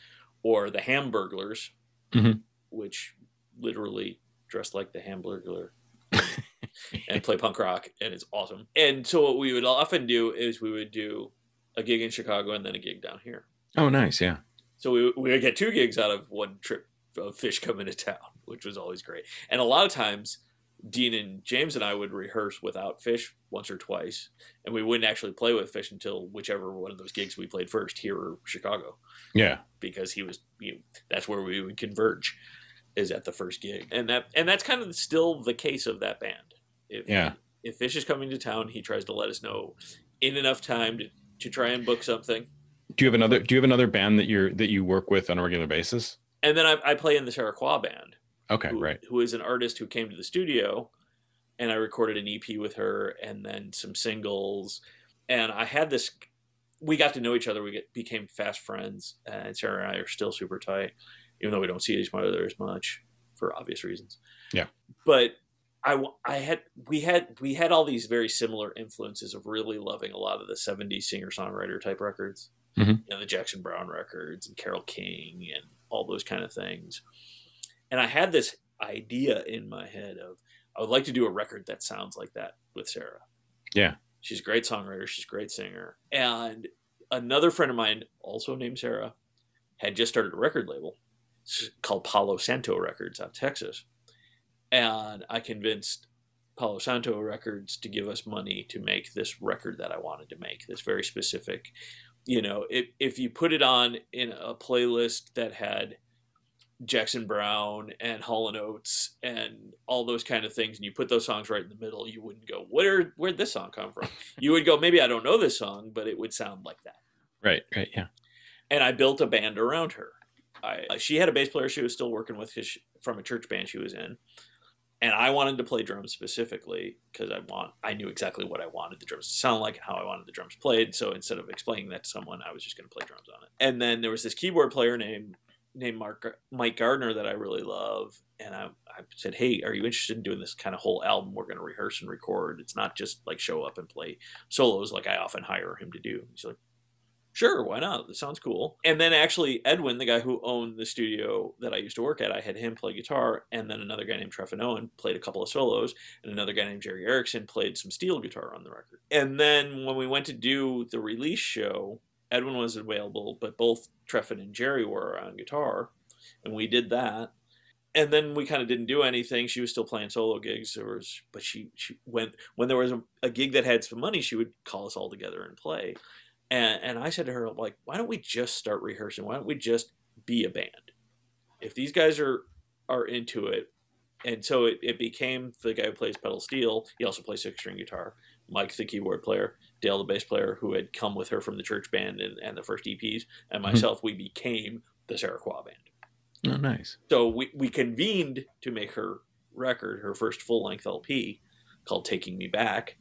S2: or the Hamburglers,
S1: Mhm.
S2: which literally dress like the Hamburglar and play punk rock, and it's awesome. And so what we would often do is we would do a gig in Chicago and then a gig down here.
S1: oh nice yeah
S2: So we, we would get two gigs out of one trip of Fish coming to town, which was always great. And a lot of times, Dean and James and I would rehearse without Fish once or twice, and we wouldn't actually play with Fish until whichever one of those gigs we played first, here or Chicago,
S1: yeah
S2: because he was you know, that's where we would converge, is at the first gig, and that and that's kind of still the case of that band. If,
S1: Yeah.
S2: If Fish is coming to town, he tries to let us know in enough time to, to try and book something.
S1: do you have another do you have another band that you're that you work with on a regular basis
S2: And then I, I play in the Sarah band.
S1: Okay
S2: who,
S1: right
S2: who is an artist who came to the studio and I recorded an EP with her and then some singles. And I had this, we got to know each other. We get, became fast friends. And Sarah and I are still super tight, even though we don't see each other as much for obvious reasons.
S1: Yeah.
S2: But I, I had, we had, we had all these very similar influences of really loving a lot of the 70s singer songwriter type records,
S1: Mhm.
S2: you know, the Jackson Browne records and Carole King and all those kind of things. And I had this idea in my head of I would like to do a record that sounds like that with Sarah.
S1: Yeah.
S2: She's a great songwriter, she's a great singer. And another friend of mine, also named Sarah, had just started a record label called Palo Santo Records out of Texas. And I convinced Palo Santo Records to give us money to make this record that I wanted to make, this very specific. You know, if, if you put it on in a playlist that had Jackson Browne and Hall and Oates and all those kind of things, and you put those songs right in the middle, you wouldn't go, "Where where'd this song come from?" you would go, "Maybe I don't know this song, but it would sound like that."
S1: right right yeah
S2: And I built a band around her. I uh, she had a bass player she was still working with she, from a church band she was in, and I wanted to play drums specifically because I want I knew exactly what I wanted the drums to sound like and how I wanted the drums played. So instead of explaining that to someone, I was just going to play drums on it. And then there was this keyboard player named named Mark Mike Gardner that I really love, and I, I said, "Hey, are you interested in doing this kind of whole album? We're going to rehearse and record. It's not just like show up and play solos like I often hire him to do." He's like, "Sure, why not? That sounds cool." And then actually, Edwin, the guy who owned the studio that I used to work at, I had him play guitar, and then another guy named Treffin Owen played a couple of solos, and another guy named Jerry Erickson played some steel guitar on the record. And then when we went to do the release show, Edwin was available, but both Treffin and Jerry were on guitar, and we did that. And then we kind of didn't do anything. She was still playing solo gigs. There was, but she, she when when there was a, a gig that had some money, she would call us all together and play. And and I said to her, like, why don't we just start rehearsing? Why don't we just be a band? If these guys are are into it, and so it, it became the guy who plays pedal steel. He also plays six string guitar. Mike, the keyboard player, Dale, the bass player, who had come with her from the church band and, and the first EPs, and mm-hmm. myself, we became the Sarah Qua band.
S1: oh nice
S2: So we, we convened to make her record, her first full length LP called Taking Me Back.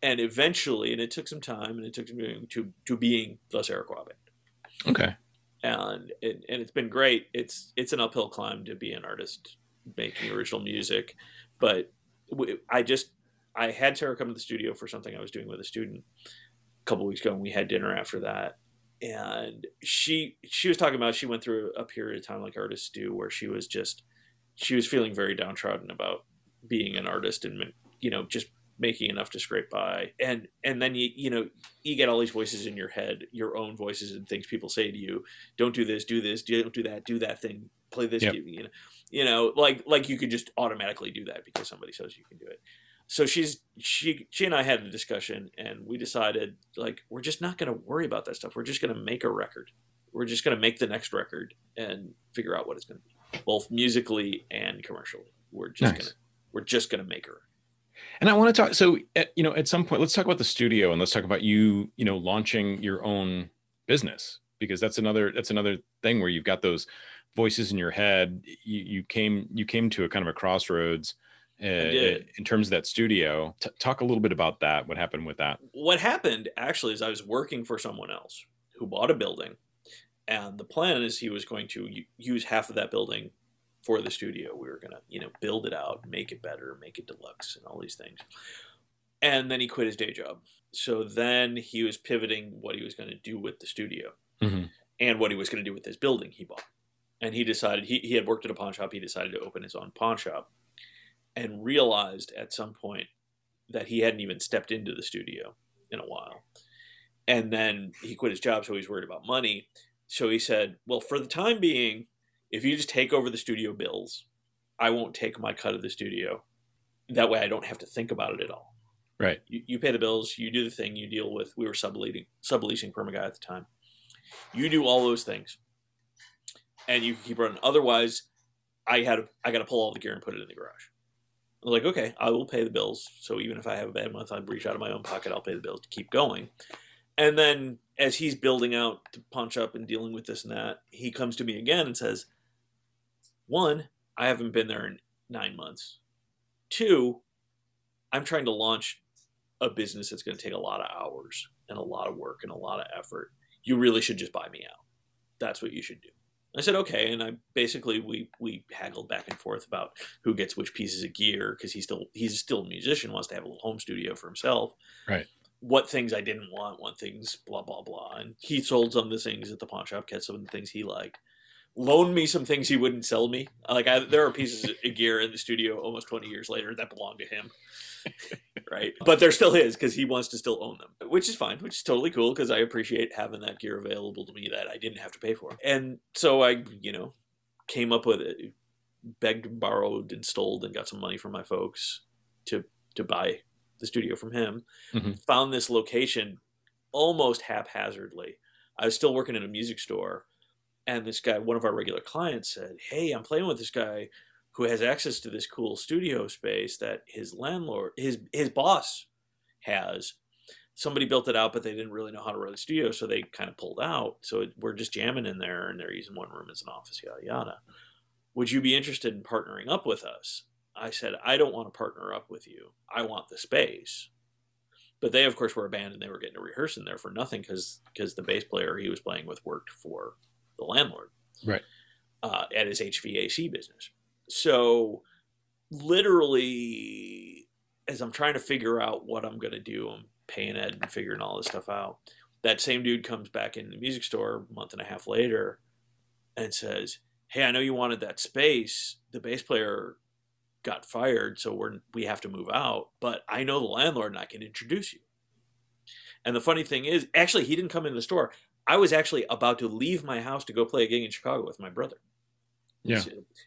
S2: And eventually, and it took some time and it took some doing to, to being the Sarah Qua band.
S1: okay
S2: And, it, and it's been great. It's, it's an uphill climb to be an artist making original music. But I just, I had Sarah come to the studio for something I was doing with a student a couple weeks ago, and we had dinner after that. And she she was talking about she went through a period of time like artists do, where she was just she was feeling very downtrodden about being an artist and you know just making enough to scrape by and and then you you know you get all these voices in your head your own voices and things people say to you don't do this do this don't do that do that thing play this
S1: Yep.
S2: you know you know like like you could just automatically do that because somebody says you can do it so she's she she and I had a discussion and we decided like we're just not going to worry about that stuff. We're just going to make a record. We're just going to make the next record and figure out what it's going to be, both musically and commercially. We're just
S1: Nice.
S2: going to we're just going to make her.
S1: And I want to talk. So, at, you know, at some point, let's talk about the studio and let's talk about you, you know, launching your own business because that's another that's another thing where you've got those voices in your head. You, you came you came to a kind of a crossroads. In terms of that studio. T- talk a little bit about that. What happened with that?
S2: What happened actually is I was working for someone else who bought a building And the plan is he was going to use half of that building for the studio. We were going to, you know, build it out, make it better, make it deluxe, and all these things. And then he quit his day job. So then he was pivoting what he was going to do with the studio
S1: hmm
S2: and what he was going to do with this building he bought. And he decided he, he had worked at a pawn shop. He decided to open his own pawn shop and realized at some point that he hadn't even stepped into the studio in a while. And then he quit his job, so he's worried about money. So he said, Well, for the time being, if you just take over the studio bills, I won't take my cut of the studio. That way I don't have to think about it at all.
S1: Right.
S2: You, you pay the bills, you do the thing, you deal with. We were subleasing, subleasing from a guy at the time. You do all those things, and you can keep running. Otherwise, I had I got to pull all the gear and put it in the garage. I was like, okay, I will pay the bills. So even if I have a bad month, I reach out of my own pocket. I'll pay the bills to keep going. And then as he's building out to punch up and dealing with this and that, he comes to me again and says, one, I haven't been there in nine months. Two, I'm trying to launch a business that's going to take a lot of hours and a lot of work and a lot of effort. You really should just buy me out. That's what you should do. I said okay, and I basically we we haggled back and forth about who gets which pieces of gear because he's still he's still a musician, wants to have a little home studio for himself.
S1: Right.
S2: What things I didn't want, what things blah blah blah, and he sold some of the things at the pawn shop, kept some of the things he liked, loaned me some things he wouldn't sell me. Like I, there are pieces of gear in the studio almost twenty years later that belong to him. right? But they're still his because he wants to still own them, which is fine, which is totally cool because I appreciate having that gear available to me that I didn't have to pay for. And so I, you know, came up with it, begged, borrowed, and stole, and got some money from my folks to to buy the studio from him.
S1: Mhm.
S2: Found this location almost haphazardly. I was still working in a music store, and this guy, one of our regular clients, said, "Hey, I'm playing with this guy." Who has access to this cool studio space that his landlord his his boss has. Somebody built it out but they didn't really know how to run the studio so they kind of pulled out. So it, we're just jamming in there and they're using one room as an office yada yada. Would you be interested in partnering up with us? I said i don't want to partner up with you. I want the space. But they of course were a band and they were getting to rehearse in there for nothing because because the bass player he was playing with worked for the landlord
S1: Right.
S2: uh, at his hvac business so literally as i'm trying to figure out what i'm going to do i'm paying ed and figuring all this stuff out that same dude comes back in the music store a month and a half later and says hey i know you wanted that space. The bass player got fired so we're we have to move out but i know the landlord and i can introduce you. And the funny thing is actually he didn't come in the store. I was actually about to leave my house to go play a gig in chicago with my brother
S1: Yeah.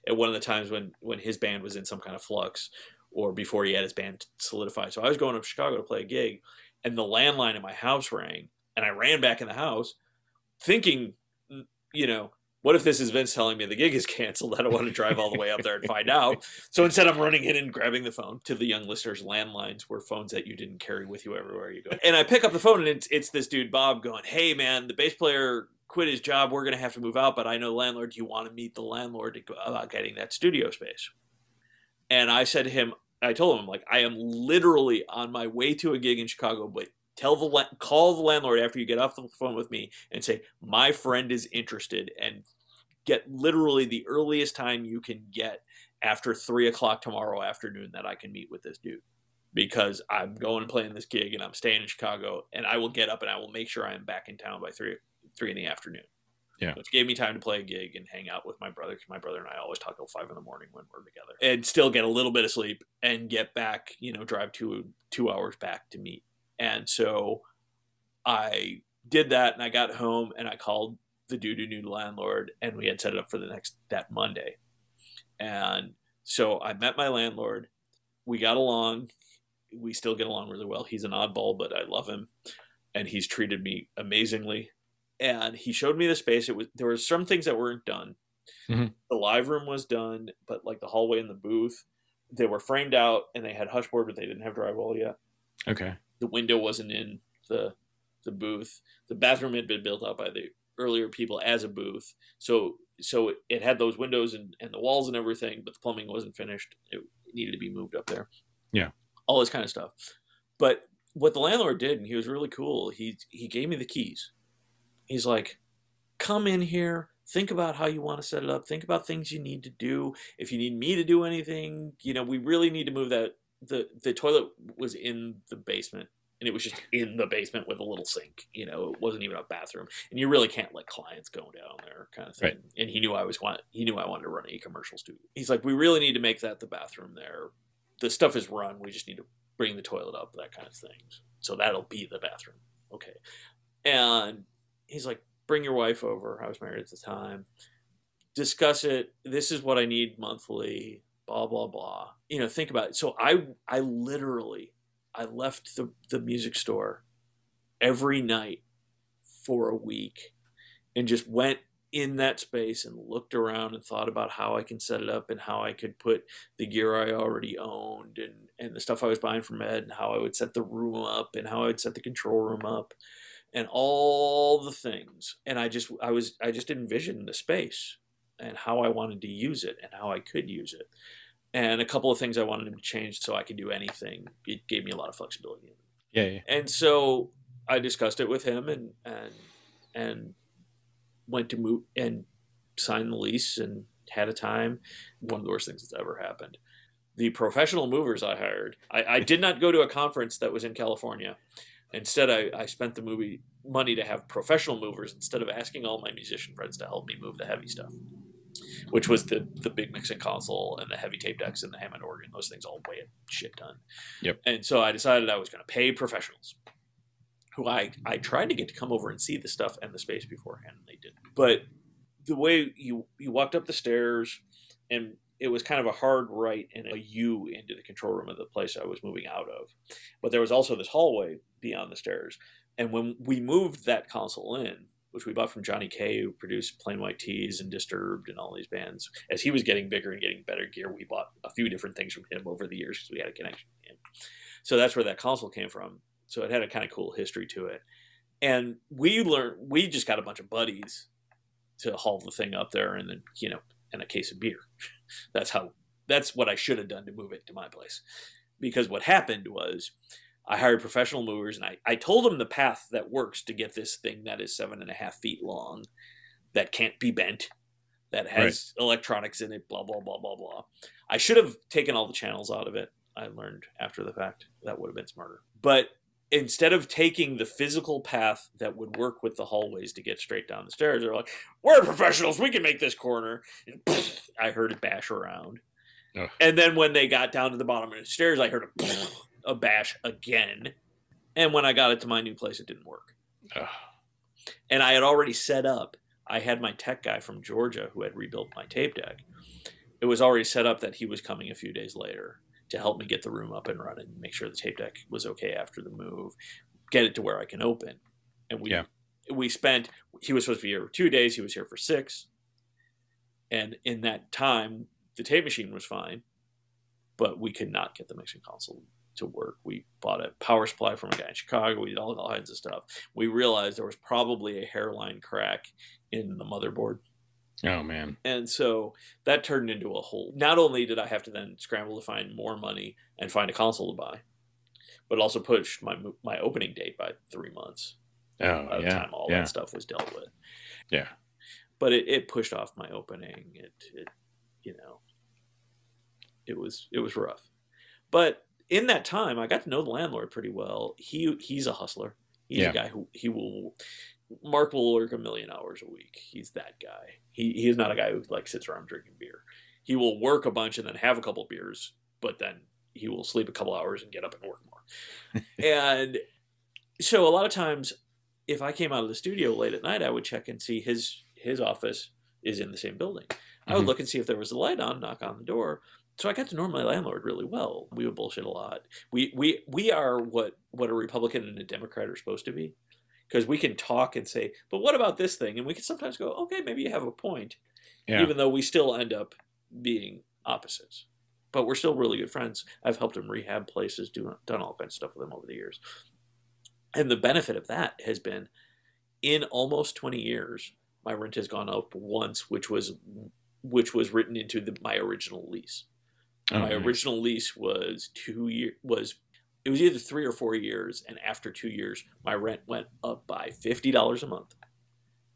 S2: at one of the times when when his band was in some kind of flux or before he had his band solidified. So I was going up to Chicago to play a gig and the landline in my house rang and I ran back in the house thinking you know what if this is Vince telling me the gig is canceled? I don't want to drive all the way up there and find out. So instead, I'm running in and grabbing the phone. To the young listeners, landlines were phones that you didn't carry with you everywhere you go. And I pick up the phone, and it's, it's this dude, Bob, going, Hey, man, the bass player quit his job. We're going to have to move out, but I know landlord. Do you want to meet the landlord about getting that studio space? And I said to him, I told him, I'm like, I am literally on my way to a gig in Chicago, but tell the call the landlord after you get off the phone with me and say my friend is interested and get literally the earliest time you can get after three o'clock tomorrow afternoon that I can meet with this dude because I'm going and playing this gig and I'm staying in Chicago and I will get up and I will make sure I am back in town by three three in the afternoon.
S1: Yeah.
S2: Which gave me time to play a gig and hang out with my brother because my brother and I always talk till five in the morning when we're together and still get a little bit of sleep and get back, you know, drive two two hours back to meet. And so I did that and I got home and I called the dude who knew the landlord and we had set it up for the next that Monday. And so I met my landlord. We got along. We still get along really well. He's an oddball, but I love him. And he's treated me amazingly. And he showed me the space. It was there were some things that weren't done.
S1: Mhm.
S2: The live room was done, but like the hallway and the booth, they were framed out and they had hushboard, but they didn't have drywall yet
S1: Okay.
S2: the window wasn't in the the booth. The bathroom had been built out by the earlier people as a booth, so so it had those windows and, and the walls and everything, but the plumbing wasn't finished. It needed to be moved up there.
S1: Yeah.
S2: all this kind of stuff. But what the landlord did, and he was really cool. He he gave me the keys. He's like, come in here, think about how you want to set it up, think about things you need to do. If you need me to do anything, you know, we really need to move that. The, the toilet was in the basement and it was just in the basement with a little sink. You know, it wasn't even a bathroom, and you really can't let clients go down there, kind of thing.
S1: Right.
S2: And he knew I was want he knew I wanted to run a commercial studio. He's like, we really need to make that the bathroom there. The stuff is run. We just need to bring the toilet up, that kind of thing. So that'll be the bathroom. Okay. And he's like, bring your wife over. I was married at the time. Discuss it. This is what I need monthly. Blah blah blah. You know, think about it. So I I literally I left the, the music store every night for a week and just went in that space and looked around and thought about how I can set it up and how I could put the gear I already owned and, and the stuff I was buying from Ed and how I would set the room up and how I would set the control room up and all the things. And I just I was I just envisioned the space and how I wanted to use it and how I could use it and a couple of things I wanted him to change so I could do anything. It gave me a lot of flexibility.
S1: Yeah, yeah.
S2: And so I discussed it with him and and and went to move and signed the lease and had a time. One of the worst things that's ever happened. The professional movers I hired, I, I did not go to a conference that was in California. Instead, I, I spent the movie money to have professional movers instead of asking all my musician friends to help me move the heavy stuff which was the the big mixing console and the heavy tape decks and the Hammond organ. Those things all weigh a shit ton.
S1: Yep.
S2: And so I decided I was going to pay professionals, who I I tried to get to come over and see the stuff and the space beforehand, and they didn't. But the way you you walked up the stairs, and it was kind of a hard right and a U into the control room of the place I was moving out of. But there was also this hallway beyond the stairs. And when we moved that console in, which we bought from Johnny K, who produced Plain White T's and Disturbed and all these bands. As he was getting bigger and getting better gear, we bought a few different things from him over the years because we had a connection with him. So that's where that console came from. So it had a kind of cool history to it. And we learned, we just got a bunch of buddies to haul the thing up there and then, you know, and a case of beer. that's how, that's what I should have done to move it to my place. Because what happened was, I hired professional movers and I, I told them the path that works to get this thing that is seven and a half feet long, that can't be bent, that has right. electronics in it, blah, blah, blah, blah, blah. I should have taken all the channels out of it. I learned after the fact that would have been smarter. But instead of taking the physical path that would work with the hallways to get straight down the stairs, they're like, we're professionals. We can make this corner. And I heard it bash around. Ugh. And then when they got down to the bottom of the stairs, I heard a a bash again. And when I got it to my new place, it didn't work. Ugh. And I had already set up, I had my tech guy from Georgia who had rebuilt my tape deck. It was already set up that he was coming a few days later to help me get the room up and running, make sure the tape deck was okay after the move, get it to where I can open. And we yeah. we spent he was supposed to be here for two days, he was here for six. And in that time, the tape machine was fine, but we could not get the mixing console to work. We bought a power supply from a guy in Chicago. We did all, kinds of stuff. We realized there was probably a hairline crack in the motherboard.
S1: Oh man!
S2: And so that turned into a whole. Not only did I have to then scramble to find more money and find a console to buy, but also pushed my my opening date by three months.
S1: Oh by the yeah, time
S2: all
S1: yeah.
S2: that stuff was dealt with.
S1: Yeah,
S2: but it, it pushed off my opening. It, it, you know, it was it was rough, but in that time, I got to know the landlord pretty well. He he's a hustler. He's yeah. a guy who he will. Mark will work a million hours a week. He's that guy. He he is not a guy who like sits around drinking beer. He will work a bunch and then have a couple beers, but then he will sleep a couple hours and get up and work more. and so a lot of times, if I came out of the studio late at night, I would check and see his his office is in the same building. I would mm-hmm. look and see if there was a light on, knock on the door, so I got to know my landlord really well. We would bullshit a lot. We we we are what what a Republican and a Democrat are supposed to be, because we can talk and say, but what about this thing? And we can sometimes go, okay, maybe you have a point, yeah. even though we still end up being opposites. But we're still really good friends. I've helped him rehab places, do, done all kinds of stuff with him over the years. And the benefit of that has been, in almost twenty years, my rent has gone up once, which was which was written into the, my original lease. Oh, my nice. original lease was two year was it was either three or four years, and after two years, my rent went up by fifty dollars a month,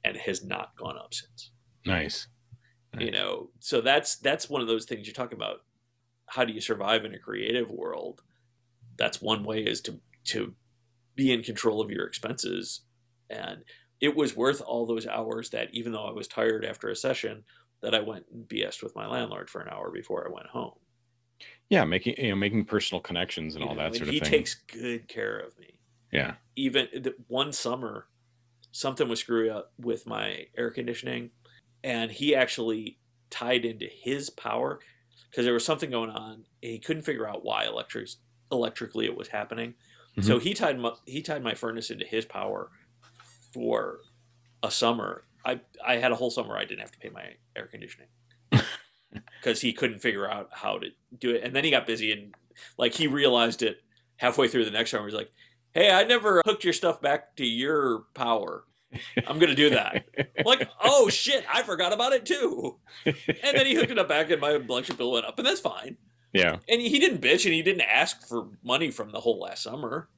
S2: and has not gone up since.
S1: Nice.
S2: You know, so that's that's one of those things you're talking about. How do you survive in a creative world? That's one way is to to be in control of your expenses. And it was worth all those hours that even though I was tired after a session, that I went and BS'd with my landlord for an hour before I went home.
S1: Yeah, making you know making personal connections and
S2: You
S1: all
S2: know,
S1: that
S2: and
S1: sort of thing.
S2: he takes good care of me.
S1: yeah.
S2: even the, one summer something was screwing up with my air conditioning and he actually tied into his power because there was something going on and he couldn't figure out why electric electrically it was happening. So mm-hmm. he tied my, he tied my furnace into his power for a summer. I i had a whole summer i didn't have to pay my air conditioning because he couldn't figure out how to do it and then he got busy and like he realized it halfway through the next summer he's like hey, I never hooked your stuff back to your power. I'm to do that. like, oh shit, I forgot about it too. And then he hooked it up back and my electric bill went up, and that's fine.
S1: yeah.
S2: And he didn't bitch and he didn't ask for money from the whole last summer.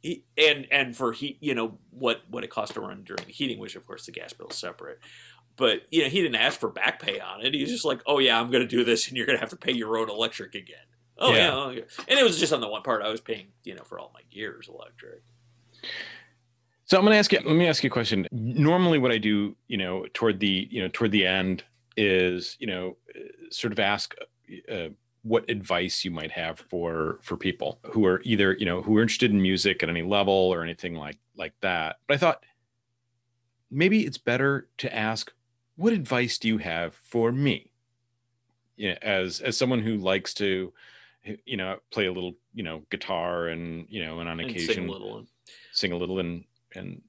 S2: He, and and for heat, you know what what it cost to run during the heating, which of course the gas bill is separate. But you know he didn't ask for back pay on it. He was just like, oh yeah, I'm going to do this, and you're going to have to pay your own electric again. Oh
S1: Yeah.
S2: yeah. oh, yeah. and it was just on the one part I was paying, you know, for all my gears electric.
S1: So I'm going to ask you. Let me ask you a question. Normally, what I do, you know, toward the, you know, toward the end, is, you know, sort of ask uh, what advice you might have for for people who are either, you know, who are interested in music at any level or anything like like that. But I thought maybe it's better to ask, what advice do you have for me? Yeah, as as someone who likes to, you know, play a little, you know, guitar and you know, and on
S2: And
S1: occasion
S2: sing a little.
S1: sing a little and and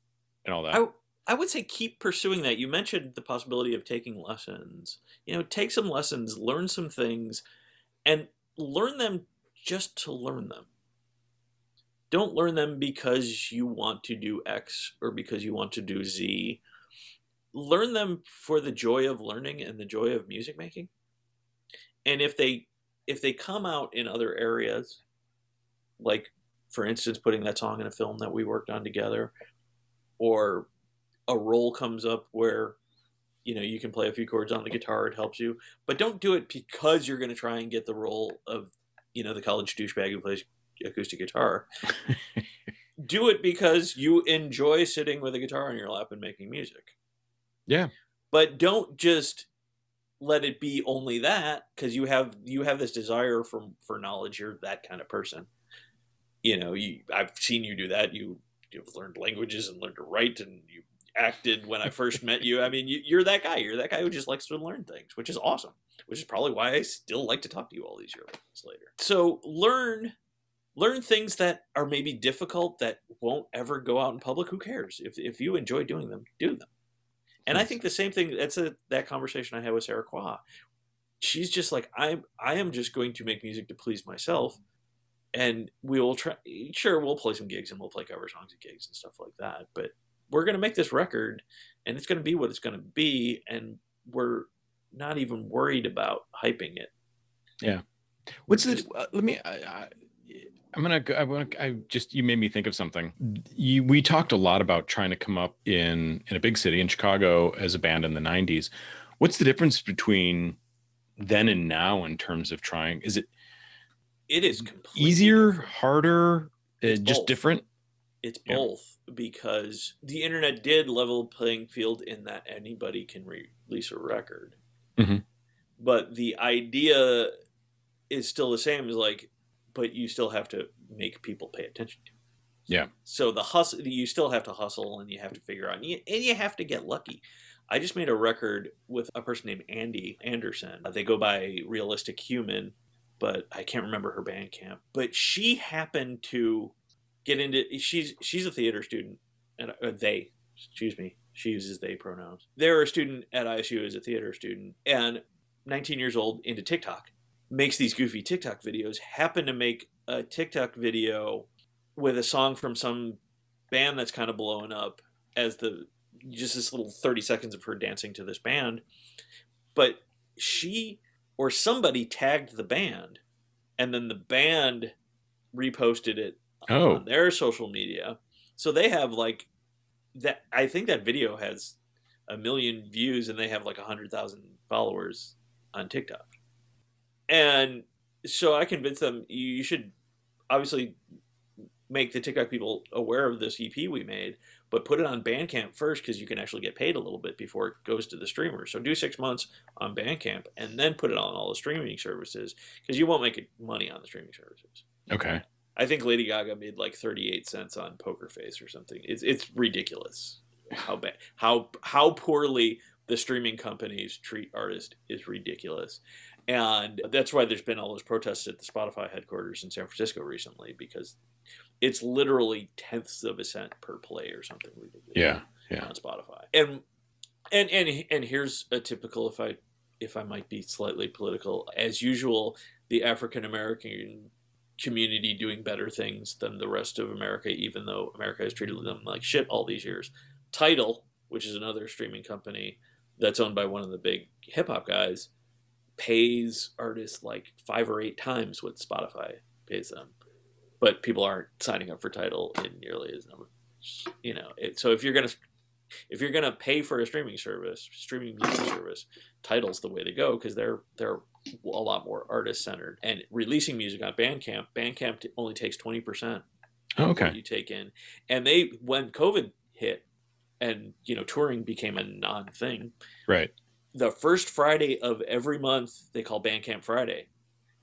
S1: and all that.
S2: I I would say keep pursuing that. You mentioned the possibility of taking lessons. You know, take some lessons, learn some things, and learn them just to learn them. Don't learn them because you want to do X or because you want to do Z. Learn them for the joy of learning and the joy of music making. And if they if they come out in other areas, like for instance putting that song in a film that we worked on together, or a role comes up where you know you can play a few chords on the guitar it helps you but don't do it because you're going to try and get the role of you know the college douchebag who plays acoustic guitar do it because you enjoy sitting with a guitar on your lap and making music
S1: Yeah.
S2: but don't just let it be only that because you have you have this desire for for knowledge. You're that kind of person. You know you i've seen you do that. You you've learned languages and learned to write and you acted when i first met you. I mean you, you're that guy. You're that guy who just likes to learn things which is awesome which is probably why i still like to talk to you all these years later. So learn learn things that are maybe difficult that won't ever go out in public. Who cares? If, if you enjoy doing them do them and I think the same thing. That's a that conversation I had with Sarah Qua. She's just like I'm. I am just going to make music to please myself, and we will try. Sure, we'll play some gigs and we'll play cover songs at gigs and stuff like that. But we're going to make this record, and it's going to be what it's going to be, and we're not even worried about hyping it. Yeah.
S1: What's this? Uh, let me. I, I, I'm gonna. go- I want. I just. You made me think of something. You, we talked a lot about trying to come up in in a big city in Chicago as a band in the '90s. What's the difference between then and now in terms of trying? Is it
S2: It is
S1: easier,
S2: different.
S1: harder, uh,
S2: It's
S1: just
S2: both.
S1: different?
S2: It's
S1: Yeah.
S2: both because the internet did level playing field in that anybody can re- release a record.
S1: Mhm.
S2: But the idea is still the same as like, but you still have to make people pay attention to.
S1: Yeah.
S2: So the hustle, you still have to hustle and you have to figure out, and you, and you have to get lucky. I just made a record with a person named Andy Anderson. They go by Realistic Human, but I can't remember her Bandcamp. But she happened to get into she's she's a theater student and uh, they excuse me she uses they pronouns they're a student at isu as a theater student and 19 years old into tiktok makes these goofy tiktok videos happen to make a tiktok video with a song from some band that's kind of blowing up as the just this little 30 seconds of her dancing to this band but she or somebody tagged the band and then the band reposted it
S1: Oh.
S2: on their social media. So they have like that. I think that video has a million views and they have like a hundred thousand followers on TikTok. And so I convinced them you should obviously make the TikTok people aware of this EP we made, but put it on Bandcamp first because you can actually get paid a little bit before it goes to the streamer. So do six months on Bandcamp and then put it on all the streaming services because you won't make money on the streaming services.
S1: Okay.
S2: I think Lady Gaga made like 38 cents on Poker Face or something. It's it's ridiculous how bad how how poorly the streaming companies treat artists is ridiculous. And that's why there's been all those protests at the Spotify headquarters in San Francisco recently because it's literally tenths of a cent per play or something ridiculous.
S1: Yeah, yeah.
S2: On Spotify. And and and and here's a typical if I if I might be slightly political, as usual, the African American community doing better things than the rest of America, even though America has treated them like shit all these years. Tidal, which is another streaming company that's owned by one of the big hip hop guys, pays artists like five or eight times what Spotify pays them. But people aren't signing up for Tidal in nearly as number. You know, it, so if you're gonna if you're gonna pay for a streaming service, streaming music service, Tidal's the way to go because they're they're a lot more artist centered. And releasing music on Bandcamp, Bandcamp only takes twenty percent.
S1: Oh, okay.
S2: You take in, and they when COVID hit, and you know touring became a non thing.
S1: Right.
S2: The first Friday of every month they call Bandcamp Friday,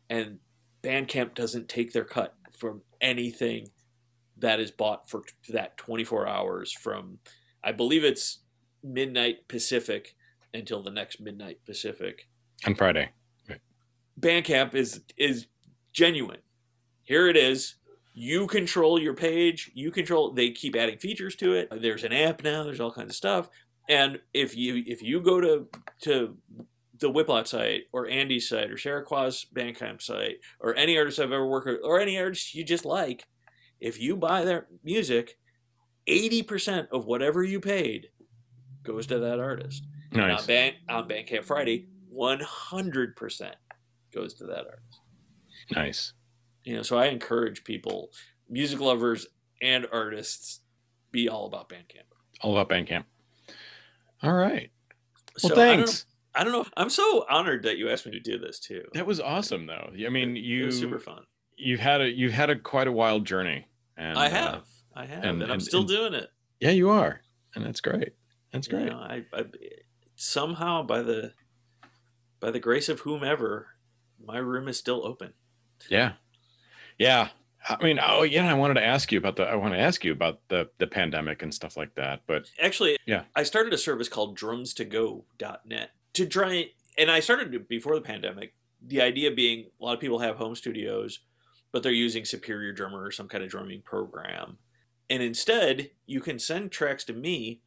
S2: and Bandcamp doesn't take their cut from anything that is bought for that 24 hours from I believe it's midnight Pacific until the next midnight Pacific
S1: on Friday.
S2: Right. Bandcamp is is genuine. Here it is. You control your page. You control. They keep adding features to it. There's an app now. There's all kinds of stuff. And if you if you go to to the Whiplot site or Andy's site or Sarah Qua's Bandcamp site or any artist I've ever worked with or any artist you just like, if you buy their music, 80% of whatever you paid goes to that artist.
S1: Nice.
S2: On, Band, on Bandcamp Friday, 100% goes to that artist.
S1: Nice.
S2: You know, so I encourage people, music lovers and artists, be all about Bandcamp.
S1: All about Bandcamp. All right. Well,
S2: so
S1: thanks.
S2: I don't, I don't know. I'm so honored that you asked me to do this too.
S1: That was awesome, though. I mean, you
S2: super fun.
S1: You've had a you've had a quite a wild journey, and
S2: I have, uh, I have, and, and I'm still and, doing it.
S1: Yeah, you are, and that's great. That's great. You
S2: know, I, I somehow by the by the grace of whomever, my room is still open.
S1: Yeah, yeah. I mean, oh yeah, I wanted to ask you about the. I want to ask you about the the pandemic and stuff like that. But
S2: actually,
S1: yeah,
S2: I started a service called drumstogo.net to go.net to try, and I started before the pandemic. The idea being, a lot of people have home studios, but they're using Superior Drummer or some kind of drumming program, and instead, you can send tracks to me,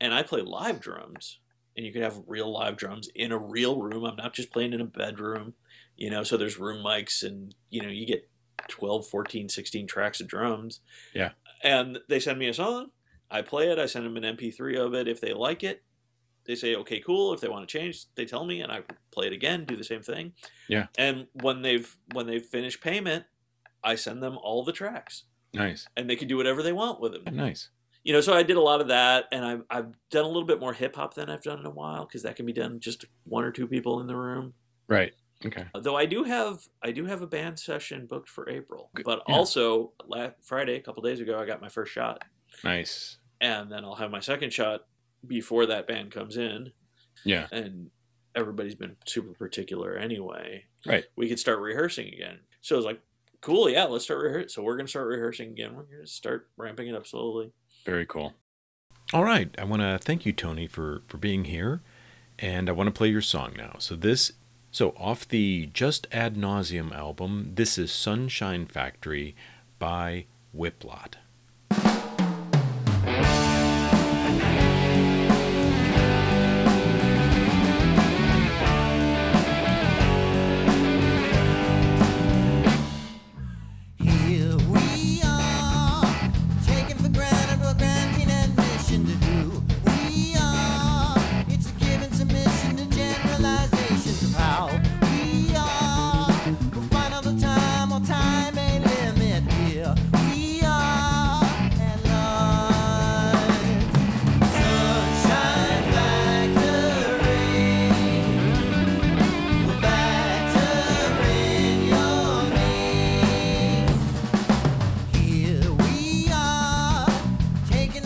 S2: and I play live drums, and you can have real live drums in a real room. I'm not just playing in a bedroom, you know. So there's room mics, and you know, you get 12, 14, 16 tracks of drums.
S1: Yeah.
S2: And they send me a song. I play it. I send them an MP3 of it. If they like it, they say, okay, cool. If they want to change, they tell me and I play it again, do the same thing.
S1: Yeah.
S2: And when they've, when they've finished payment, I send them all the tracks.
S1: Nice.
S2: And they can do whatever they want with them.
S1: Nice.
S2: You know, so I did a lot of that and I've, I've done a little bit more hip hop than I've done in a while because that can be done just one or two people in the room.
S1: Right. Okay.
S2: Though I do have I do have a band session booked for April, but yeah. also last Friday, a couple days ago, I got my first shot.
S1: Nice.
S2: And then I'll have my second shot before that band comes in.
S1: Yeah.
S2: And everybody's been super particular anyway.
S1: Right.
S2: We could start rehearsing again. So it's like, cool, yeah, let's start rehearsing. So we're gonna start rehearsing again. We're gonna start ramping it up slowly.
S1: Very cool. All right. I want to thank you, Tony, for for being here, and I want to play your song now. So this so, off the Just Ad Nauseum album, this is Sunshine Factory by Whiplot.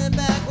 S1: back.